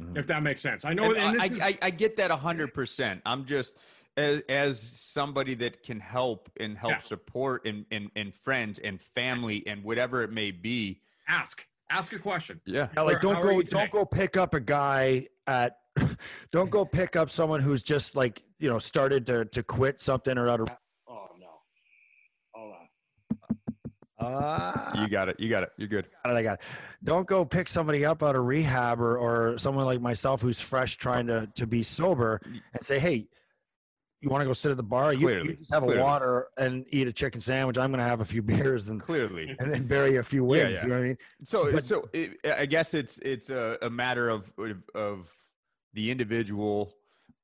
Mhm. If that makes sense. I know. And And I, is, I, I get that hundred percent. I'm just as, as somebody that can help and help Yeah. support and, and and friends and family and whatever it may be. ask. Ask a question. Yeah. Yeah, like don't how go don't go pick up a guy at don't go pick up someone who's just like you know started to to quit something or other Oh no. Hold on. Ah, You got it. You got it. You're good. got it, I got it. Don't go pick somebody up out of rehab or, or someone like myself who's fresh trying to, to be sober and say, hey, you want to go sit at the bar? You, you just have clearly. a water and eat a chicken sandwich. I'm going to have a few beers and, Clearly. and then bury a few Yeah, yeah. You know what I mean? So, But- so it, I guess it's it's a, a matter of of- of the individual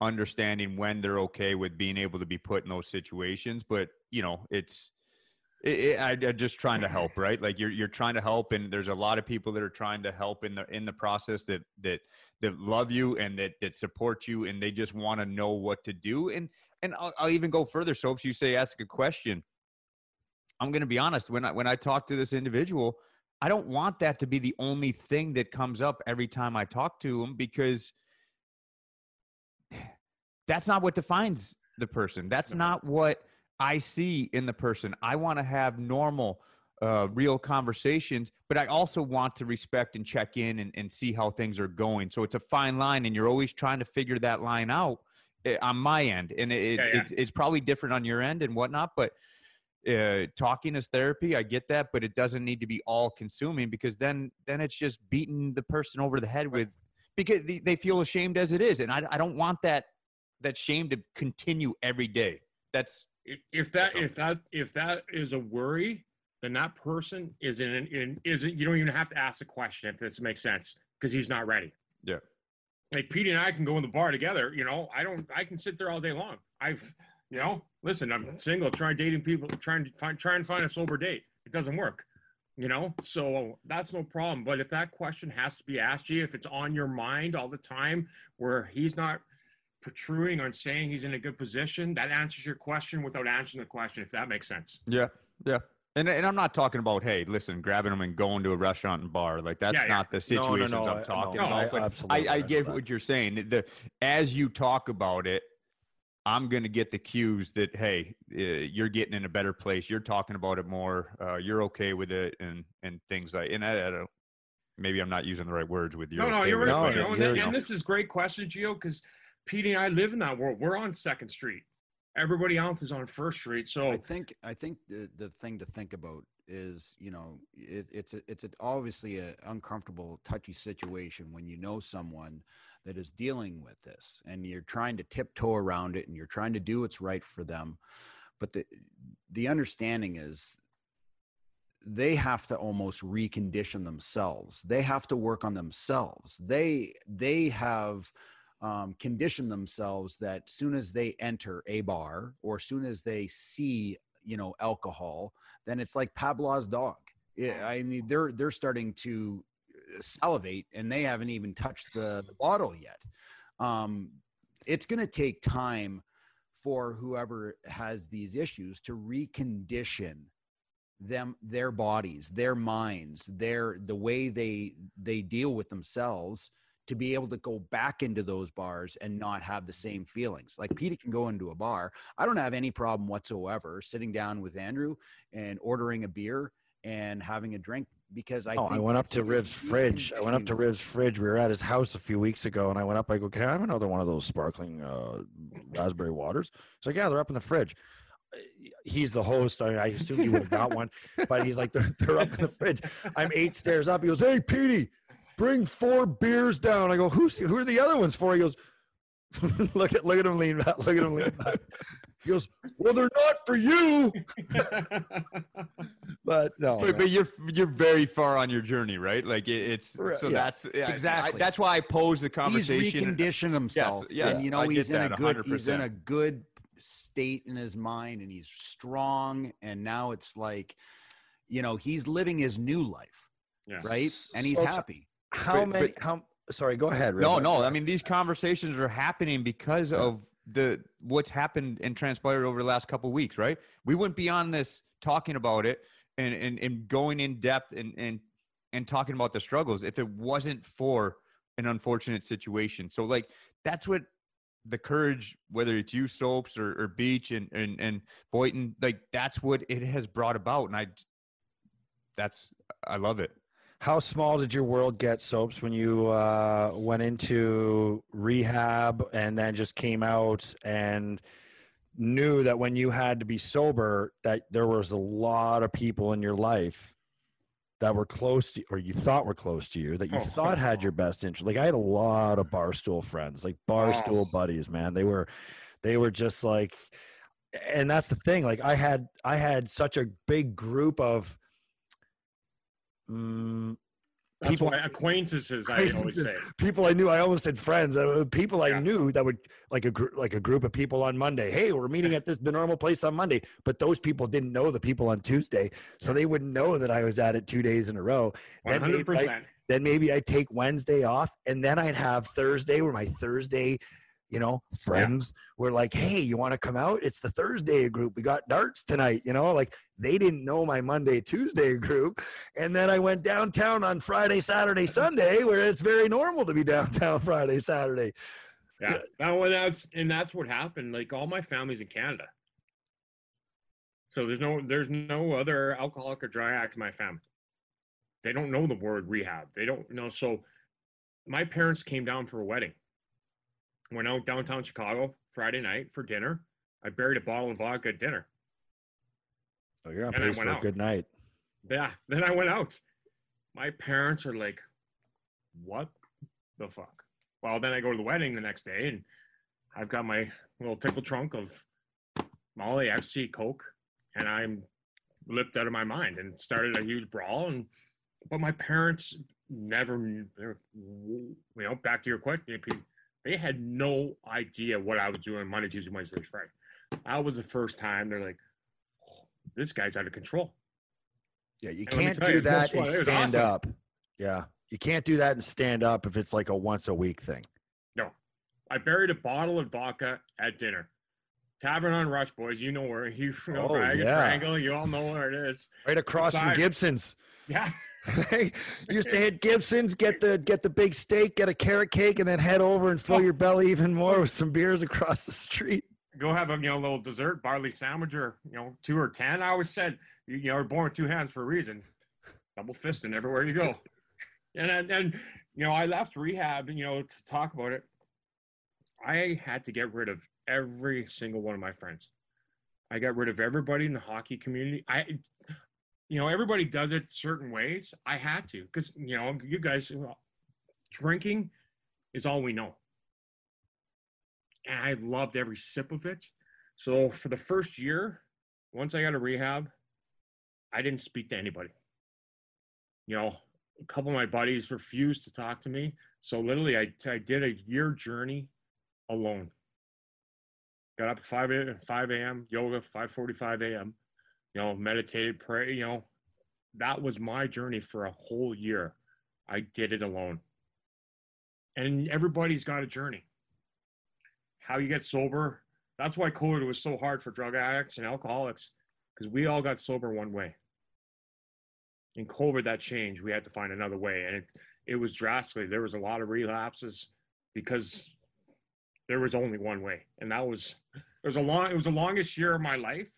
understanding when they're okay with being able to be put in those situations. But you know, it's it, it, I, I'm just trying to help, right? Like you're you're trying to help, and there's a lot of people that are trying to help in the in the process that that that love you and that that support you, and they just want to know what to do. And and I'll, I'll even go further. So if you say ask a question. I'm going to be honest. When I when I talk to this individual, I don't want that to be the only thing that comes up every time I talk to him because that's not what defines the person. That's No. not what I see in the person. I want to have normal, uh, real conversations, but I also want to respect and check in and, and see how things are going. So it's a fine line, and you're always trying to figure that line out eh, on my end. And it, Yeah, yeah. It's, it's probably different on your end and whatnot, but uh, talking is therapy. I get that, but it doesn't need to be all consuming because then then it's just beating the person over the head with because they, they feel ashamed as it is, and I, I don't want that that shame to continue every day. That's If, if that if that if that is a worry, then that person is in, in isn't you don't even have to ask the question if this makes sense because he's not ready. Yeah. Like Pete and I can go in the bar together. You know, I don't. I can sit there all day long. I've you know, listen, I'm single, trying dating people, trying to find try and find a sober date. It doesn't work. You know, so that's no problem. But if that question has to be asked you, if it's on your mind all the time, where he's not protruding on saying he's in a good position, that answers your question without answering the question, if that makes sense. yeah, yeah. And and I'm not talking about hey, listen, grabbing them and going to a restaurant and bar like that's Yeah, yeah. not the No, no, no, I- I'm talking no, about. I but absolutely I, I get what you're saying. The as you talk about it, I'm going to get the cues that hey, uh, you're getting in a better place. You're talking about it more. Uh, you're okay with it, and and things like. And I, I don't. Maybe I'm not using the right words with you. no, no, you're right. No, you and, and this is great question, Gio, because Pete and I live in that world. We're on Second Street. Everybody else is on First Street. So I think I think the the thing to think about is you know it, it's a, it's a, obviously an uncomfortable, touchy situation when you know someone that is dealing with this and you're trying to tiptoe around it and you're trying to do what's right for them, but the the understanding is they have to almost recondition themselves. They have to work on themselves. They they have um, condition themselves that soon as they enter a bar or soon as they see you know alcohol then it's like pavlov's dog. Yeah, i mean they're they're starting to uh, salivate and they haven't even touched the, the bottle yet. Um, it's going to take time for whoever has these issues to recondition them their bodies their minds their the way they they deal with themselves to be able to go back into those bars and not have the same feelings. Like Peter can go into a bar. I don't have any problem whatsoever sitting down with Andrew and ordering a beer and having a drink because I oh, I went up to he Riv's fridge. I went up to Riv's fridge. We were at his house a few weeks ago, and I went up. I go, "Can I have another one of those sparkling uh, raspberry waters?" He's like, "Yeah, they're up in the fridge." He's the host. I, mean, I assume you would have got one, but he's like, "They're they're up in the fridge." I'm eight stairs up. He goes, "Hey, Petey, bring four beers down." I go, "Who's who are the other ones for?" He goes, "Look at look at him lean back. Look at him lean back." He goes, "Well, they're not for you." But no, But, but you're you're very far on your journey, right? Like it, it's Right, so yeah, that's yeah, I- exactly. that's why I posed the conversation. He's conversation. reconditioned himself. yes, and you know I he's in a that, good he's in a good state in his mind and he's strong and now it's like you know he's living his new life yeah. right and he's So- happy how But- many? but- how? Sorry, go ahead. No, no. I mean, these conversations are happening because of the what's happened and transpired over the last couple of weeks, right? We wouldn't be on this talking about it and and, and going in depth and and and talking about the struggles if it wasn't for an unfortunate situation. So like that's what the courage, whether it's you soaps or, or Beach and, and and Boynton, like that's what it has brought about. And I that's I love it. How small did your world get, Soaps, when you uh, went into rehab and then just came out and knew that when you had to be sober, that there was a lot of people in your life that were close to, or you thought were close to you, that you Oh. thought had your best interest. Like I had a lot of barstool friends, like barstool buddies, man. They were, they were just like, and that's the thing. Like I had, I had such a big group of. Mm, That's people- why acquaintances, I always say. people I knew. I almost said friends. uh, People I Yeah. knew that would like a gr- like a group of people on Monday. Hey, we're meeting at this the normal place on Monday. But those people didn't know the people on Tuesday, so they wouldn't know that I was at it two days in a row. One Then maybe, hundred I, percent. then maybe I'd take Wednesday off, and then I'd have Thursday where my Thursday, you know, friends were like, "Hey, you want to come out? It's the Thursday group. We got darts tonight." You know, like they didn't know my Monday Tuesday group, and then I went downtown on Friday, Saturday, Sunday, where it's very normal to be downtown Friday, Saturday. Yeah. Now, and that's and that's what happened. Like all my family's in Canada, so there's no there's no other alcoholic or dry act in my family. They don't know the word rehab. They don't know. So, my parents came down for a wedding. Went out downtown Chicago Friday night for dinner. I buried a bottle of vodka at dinner. So you're on pace for a good night. Yeah. Then I went out. My parents are like, what the fuck? Well, then I go to the wedding the next day and I've got my little tickle trunk of Molly, XG, Coke, and I'm lipped out of my mind and started a huge brawl. And but my parents never, you know, back to your question, they had no idea what I was doing Monday, Tuesday, Wednesday, Thursday, Friday. That was the first time they're like, "Oh, this guy's out of control. Yeah, you And can't do you, that and why it was stand awesome. up. Yeah, you can't do that and stand up if it's like a once a week thing. No, I buried a bottle of vodka at dinner. Tavern on Rush, boys. You know where you know, Oh, yeah. Triangle. You all know where it is. Right across from Gibson's. Yeah. used to hit Gibson's, get the get the big steak, get a carrot cake, and then head over and fill Oh. your belly even more with some beers across the street. Go have a you know little dessert, barley sandwich, or you know two or ten. I always said you, you know are born with two hands for a reason. Double fisting everywhere you go. And and, and you know I left rehab. You know to talk about it. I had to get rid of every single one of my friends. I got rid of everybody in the hockey community. I, you know, everybody does it certain ways. I had to because you know you guys, drinking is all we know, and I loved every sip of it. So for the first year, once I got a rehab, I didn't speak to anybody. You know, a couple of my buddies refused to talk to me. So literally, I, I did a year journey alone. Got up at 5 a, 5 a.m., yoga, 5.45 a.m., you know, meditated, pray, you know. That was my journey for a whole year. I did it alone. And everybody's got a journey. How you get sober. That's why COVID was so hard for drug addicts and alcoholics, because we all got sober one way. In COVID, that changed. We had to find another way. And it, it was drastically. There was a lot of relapses because there was only one way, and that was it was a long it was the longest year of my life,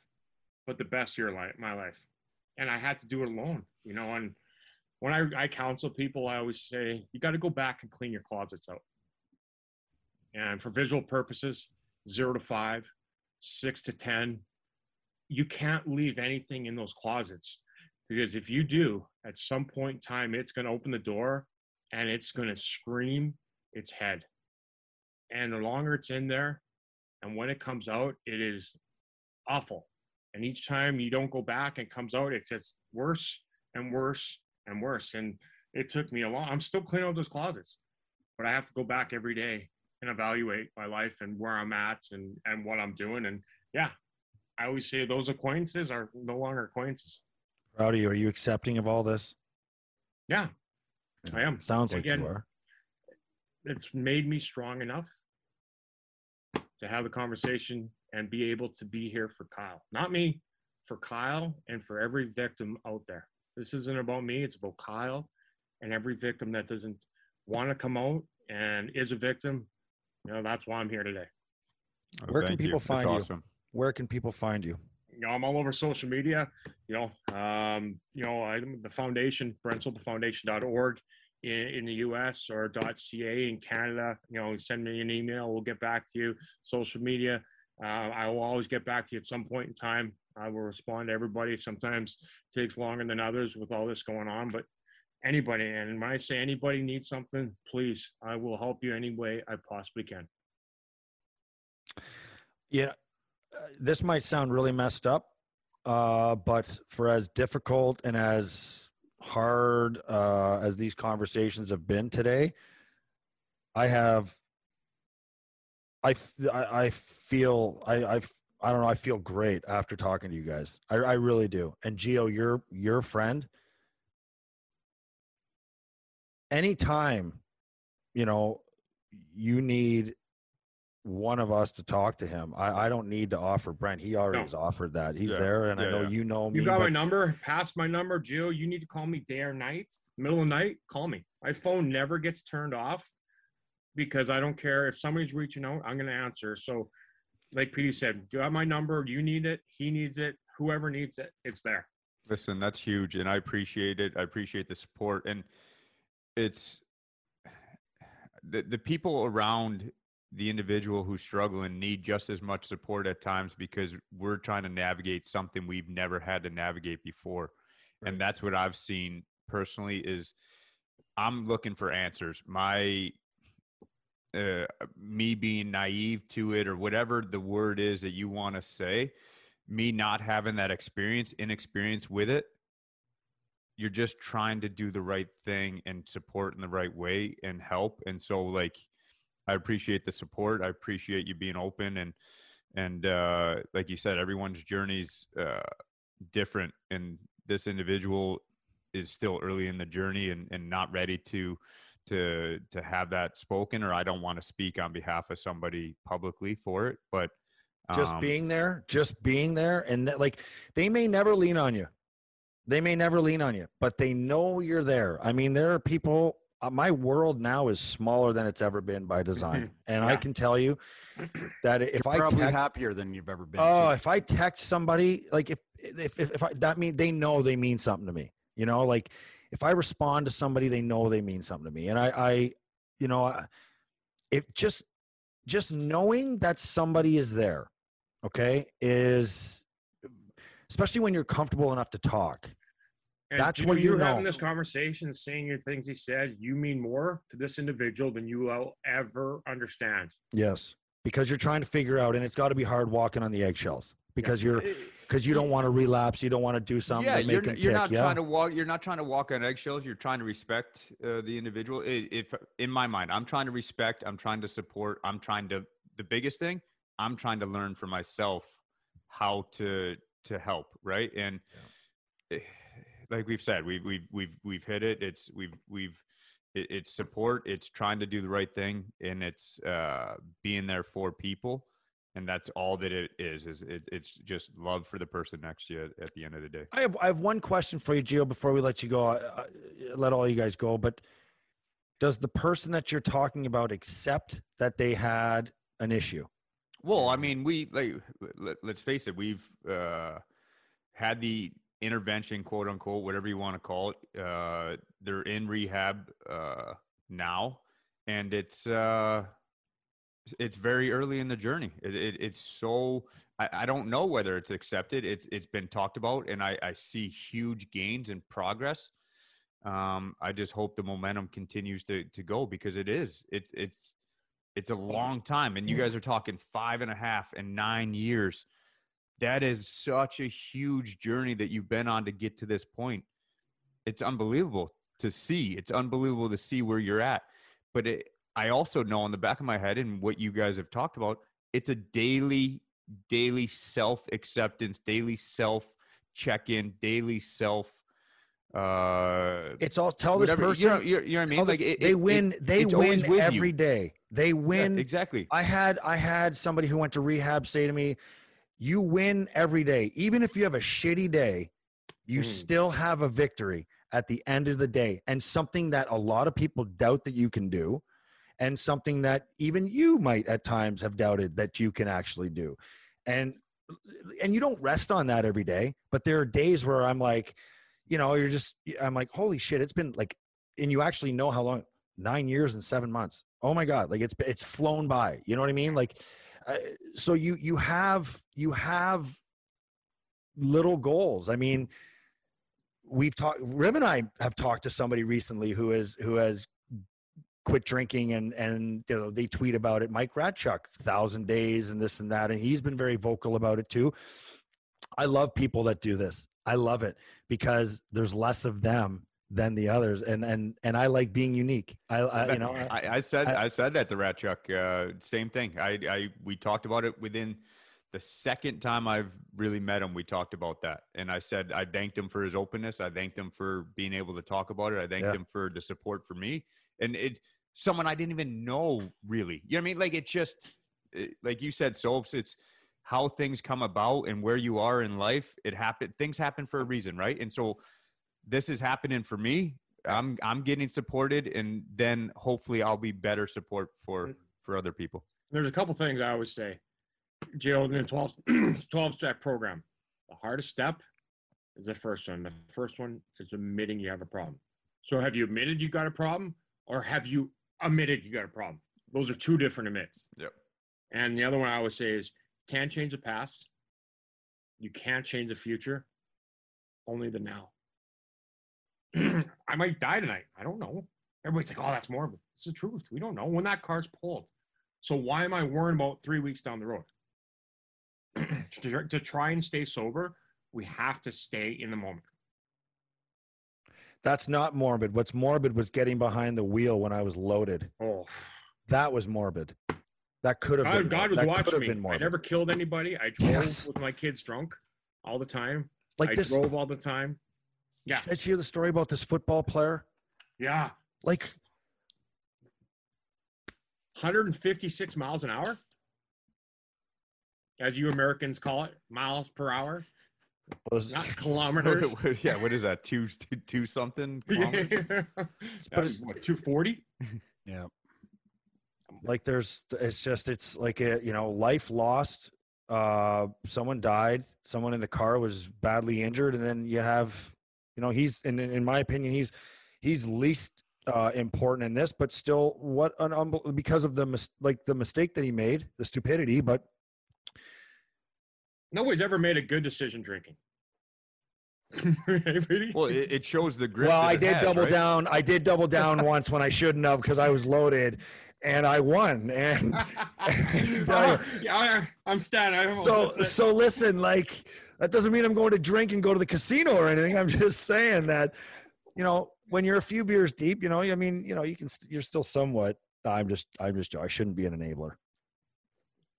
but the best year of li- my life, and I had to do it alone, you know. And when I, I counsel people, I always say you got to go back and clean your closets out. And for visual purposes, zero to five, six to 10, you can't leave anything in those closets because if you do, at some point in time, it's going to open the door and it's going to scream its head. And the longer it's in there, and when it comes out, it is awful. And each time you don't go back and comes out, it gets worse and worse and worse. And it took me a long. I'm still cleaning out those closets, but I have to go back every day and evaluate my life and where I'm at and and what I'm doing. And yeah, I always say those acquaintances are no longer acquaintances. Proud of you. Are you accepting of all this? Yeah, I am. Sounds like Again, you are. It's made me strong enough to have the conversation and be able to be here for Kyle. Not me, for Kyle and for every victim out there. This isn't about me, it's about Kyle and every victim that doesn't want to come out and is a victim. You know, that's why I'm here today. Oh, Where can thank you. people That's find you? awesome. Where can people find you? you know, I'm all over social media. You know, um, you know, I, the foundation, BrentSopelFoundation.org in, in the U.S. or .ca in Canada. You know, send me an email. We'll get back to you. Social media. Uh, I will always get back to you at some point in time. I will respond to everybody. Sometimes takes longer than others with all this going on, but anybody, and when I say anybody needs something, please, I will help you any way I possibly can. Yeah, uh, this might sound really messed up, uh, but for as difficult and as hard uh, as these conversations have been today, I have, I, I, I feel, I, I I don't know, I feel great after talking to you guys. I, I really do. And Gio, your your friend. Anytime, you know, you need one of us to talk to him. I, I don't need to offer Brent. He already No. has offered that. He's Yeah. there, and I know yeah. you know me. You got my number. Pass my number, Gio. You need to call me day or night, middle of the night. Call me. My phone never gets turned off because I don't care if somebody's reaching out. I'm going to answer. So, like Petey said, you got my number. You need it. He needs it. Whoever needs it, it's there. Listen, that's huge, and I appreciate it. I appreciate the support, and it's the the people around the individual who's struggling need just as much support at times because we're trying to navigate something we've never had to navigate before, and that's what I've seen personally. Is I'm looking for answers. My uh, me being naive to it or whatever the word is that you want to say me not having that experience, inexperience with it, you're just trying to do the right thing and support in the right way and help. And so, like, I appreciate the support. I appreciate you being open and and uh, like you said, everyone's journey's uh, different, and this individual is still early in the journey and, and not ready to to to have that spoken or I don't want to speak on behalf of somebody publicly for it but just um, being there, just being there, and that, like they may never lean on you. They may never lean on you, but they know you're there. I mean, there are people. Uh, my world now is smaller than it's ever been by design, and I can tell you that if I Probably text, happier than you've ever been. oh, too. if I text somebody, like if if if, if I, that mean they know they mean something to me. You know, like if I respond to somebody, they know they mean something to me, and I, I, you know, if just just knowing that somebody is there, okay, is especially when you're comfortable enough to talk. And That's Gio, when you you're having this conversation, saying your things he said. You mean more to this individual than you will ever understand. Yes, because you're trying to figure out, and it's got to be hard walking on the eggshells because you're because you don't want to relapse, you don't want to do something yeah, you're, you're tick. not yeah, trying to walk. You're not trying to walk on eggshells. You're trying to respect uh, the individual. I- If in my mind, I'm trying to respect. I'm trying to support. I'm trying to. The biggest thing, I'm trying to learn for myself how to to help. Right, and eh, like we've said, we've we've we've we've hit it. It's we've we've it's support. It's trying to do the right thing, and it's uh, being there for people. And that's all that it is. Is it, it's just love for the person next to you at, the end of the day. I have I have one question for you, Gio, before we let you go. I, I, let all you guys go, but does the person that you're talking about accept that they had an issue? Well, I mean, we like let, let's face it, we've uh, had the intervention, quote unquote, whatever you want to call it. Uh, they're in rehab uh, now, and it's uh, it's very early in the journey. It, it, it's so I, I, don't know whether it's accepted. It's it's been talked about, and I, I see huge gains and progress. Um, I just hope the momentum continues to to go because it is. It's it's it's a long time, and you guys are talking five and a half and nine years. That is such a huge journey that you've been on to get to this point. It's unbelievable to see. It's unbelievable to see where you're at. But it, I also know in the back of my head, and what you guys have talked about, it's a daily, daily self acceptance, daily self check in, daily self. Uh, it's all tell this person. You know, you know, what I mean? This, like it, they it, win. It, they win every you. day. They win yeah, exactly. I had I had somebody who went to rehab say to me, "You win every day, even if you have a shitty day, you mm. still have a victory at the end of the day, and something that a lot of people doubt that you can do." And something that even you might at times have doubted that you can actually do. And and you don't rest on that every day, but there are days where I'm like, you know, you're just I'm like, holy shit, it's been like and you actually know how long 9 years and 7 months. Oh my god, like it's it's flown by. You know what I mean? Like uh, so you you have you have little goals. I mean, we've talked Riv and I have talked to somebody recently who is who has quit drinking and and you know, they tweet about it. Mike Ratchuk, thousand days and this and that, and he's been very vocal about it too. I love people that do this. I love it because there's less of them than the others, and and and I like being unique. I, I you know I, I said I, I, said that to Ratchuk. Uh, same thing. I I we talked about it within the second time I've really met him, we talked about that. And I said, I thanked him for his openness. I thanked him for being able to talk about it. I thanked yeah. him for the support for me. And it, someone I didn't even know really. You know what I mean? Like it just it, like you said, soaps. It's how things come about and where you are in life. It happen. Things happen for a reason, right? And so this is happening for me. I'm I'm getting supported, and then hopefully I'll be better support for for other people. There's a couple things I always say. Joe, in the 12, 12 step program, the hardest step is the first one. The first one is admitting you have a problem. So have you admitted you got a problem, or have you admitted you got a problem. Those are two different admits. Yep. And the other one I would say is can't change the past. You can't change the future. Only the now. I might die tonight. I don't know. Everybody's like, oh, that's morbid. It's the truth. We don't know when that car's pulled. So why am I worrying about three weeks down the road? to, to try and stay sober, we have to stay in the moment. That's not morbid. What's morbid was getting behind the wheel when I was loaded. Oh, that was morbid. That could have God, been. God was that watching me. I never killed anybody. I drove yes. with my kids drunk all the time. Like I this, drove all the time. Yeah. Did you guys hear the story about this football player? Yeah. Like 156 miles an hour, as you Americans call it, miles per hour. Was not kilometers. What, yeah, what is that? Two two, two something. but it's what two forty. Yeah. Like there's, it's just, it's like a, you know, life lost. Uh, someone died. Someone in the car was badly injured, and then you have, you know, he's, in in my opinion, he's, he's least uh, important in this, but still, what an because of the mis- like the mistake that he made, the stupidity, but nobody's ever made a good decision drinking. well, it, it, shows the grip. Well, I did has, double right? down. I did double down once when I shouldn't have because I was loaded, and I won. And, and uh, yeah, I'm stat. So, so listen, like that doesn't mean I'm going to drink and go to the casino or anything. I'm just saying that, you know, when you're a few beers deep, you know, I mean, you know, you can, you're still somewhat. I'm just, I'm just, I shouldn't be an enabler.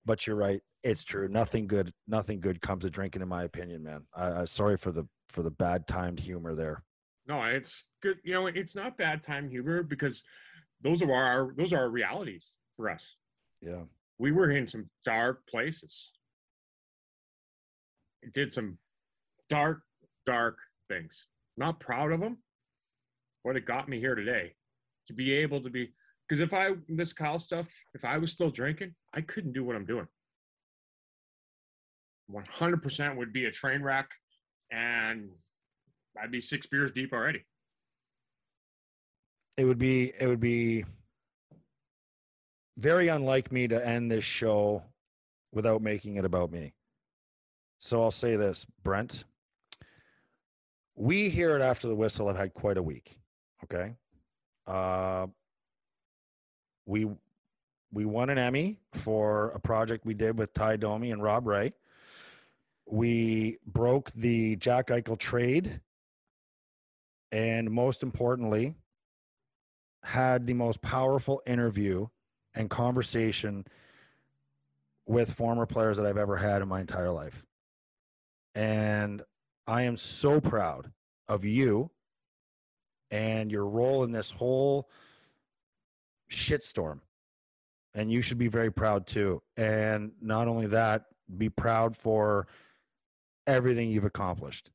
But you're right. It's true. Nothing good. Nothing good comes of drinking, in my opinion, man. I, I sorry for the for the bad timed humor there. No, it's good. You know, it's not bad time humor because those are our those are our realities for us. Yeah, we were in some dark places. It did some dark, dark things. Not proud of them, but it got me here today to be able to be because if I this Kyle stuff, if I was still drinking, I couldn't do what I'm doing. 100% would be a train wreck and I'd be six beers deep already. It would be it would be very unlike me to end this show without making it about me. So I'll say this, Brent. We here at After the Whistle have had quite a week. Okay. Uh, we we won an Emmy for a project we did with Ty Domi and Rob Ray. We broke the Jack Eichel trade. And most importantly, had the most powerful interview and conversation with former players that I've ever had in my entire life. And I am so proud of you and your role in this whole shitstorm. And you should be very proud too. And not only that, be proud for everything you've accomplished.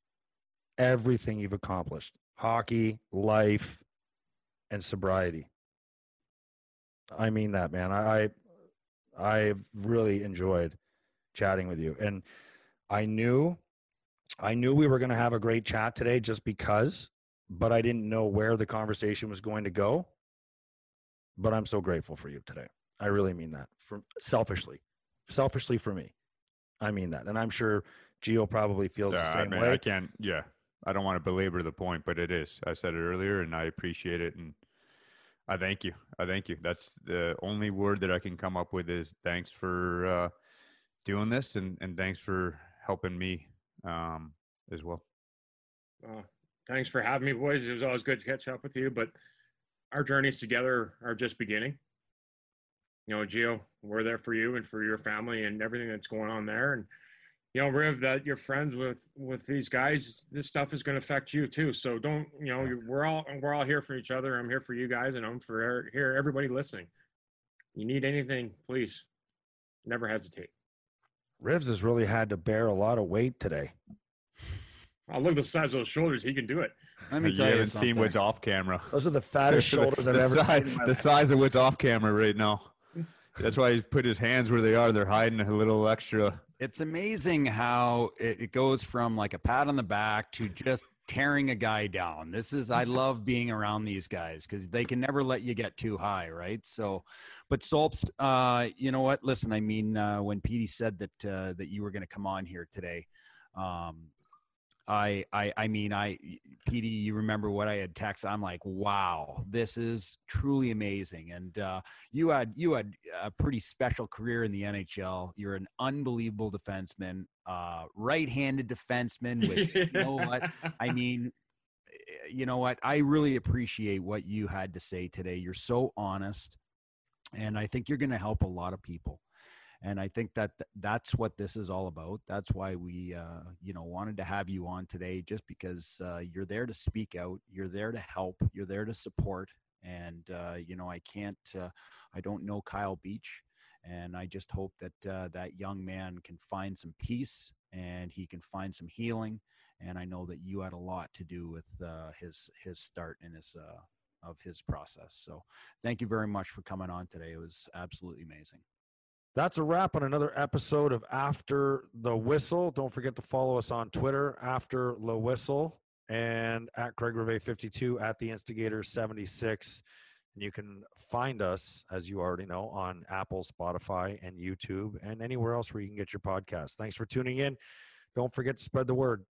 Everything you've accomplished hockey, life, and sobriety. I mean that, man. I, I I've really enjoyed chatting with you, and I knew, I knew we were going to have a great chat today, just because, but I didn't know where the conversation was going to go. But I'm so grateful for you today. I really mean that. From selfishly, selfishly for me, I mean that, and I'm sure Gio probably feels Yeah, the I same mean, way. I can't. Yeah, I don't want to belabor the point, but it is. I said it earlier, and I appreciate it, and I thank you. I thank you. That's the only word that I can come up with is thanks for uh, doing this, and and thanks for helping me um, as well. Uh, thanks for having me, boys. It was always good to catch up with you, but our journeys together are just beginning. You know, Gio, we're there for you and for your family and everything that's going on there. And you know, Riv, that you're friends with with these guys. This stuff is going to affect you too. So don't, you know, you're, we're all we're all here for each other. I'm here for you guys, and I'm for er, here everybody listening. You need anything, please, never hesitate. Rivs has really had to bear a lot of weight today. Oh, look at the size of those shoulders. He can do it. Let me you tell you haven't something. seen what's off camera. Those are the fattest shoulders I've the ever size, seen. the life. size of what's off camera right now. That's why he put his hands where they are. They're hiding a little extra. It's amazing how it, it goes from like a pat on the back to just tearing a guy down. This is I love being around these guys because they can never let you get too high, right? So, but Solps, uh, you know what? Listen, I mean, uh, when Petey said that uh, that you were going to come on here today, um, I, I, I mean, I, Petey, you remember what I had text? I'm like, wow, this is truly amazing. And uh, you had you had a pretty special career in the NHL. You're an unbelievable defenseman, uh, right-handed defenseman. Which you know what I mean. eh, You know what? I really appreciate what you had to say today. You're so honest, and I think you're going to help a lot of people. And I think that th- that's what this is all about. That's why we, uh, you know, wanted to have you on today, just because uh, you're there to speak out, you're there to help, you're there to support, and uh, you know, I can't, uh, I don't know Kyle Beach, and I just hope that uh, that young man can find some peace and he can find some healing. And I know that you had a lot to do with uh, his his start and his of his process. So thank you very much for coming on today. It was absolutely amazing. That's a wrap on another episode of After the Whistle. Don't forget to follow us on Twitter, After the Whistle, and at Craig Rivet 52 at the Instigator 76. And you can find us, as you already know, on Apple, Spotify, and YouTube, and anywhere else where you can get your podcast. Thanks for tuning in. Don't forget to spread the word.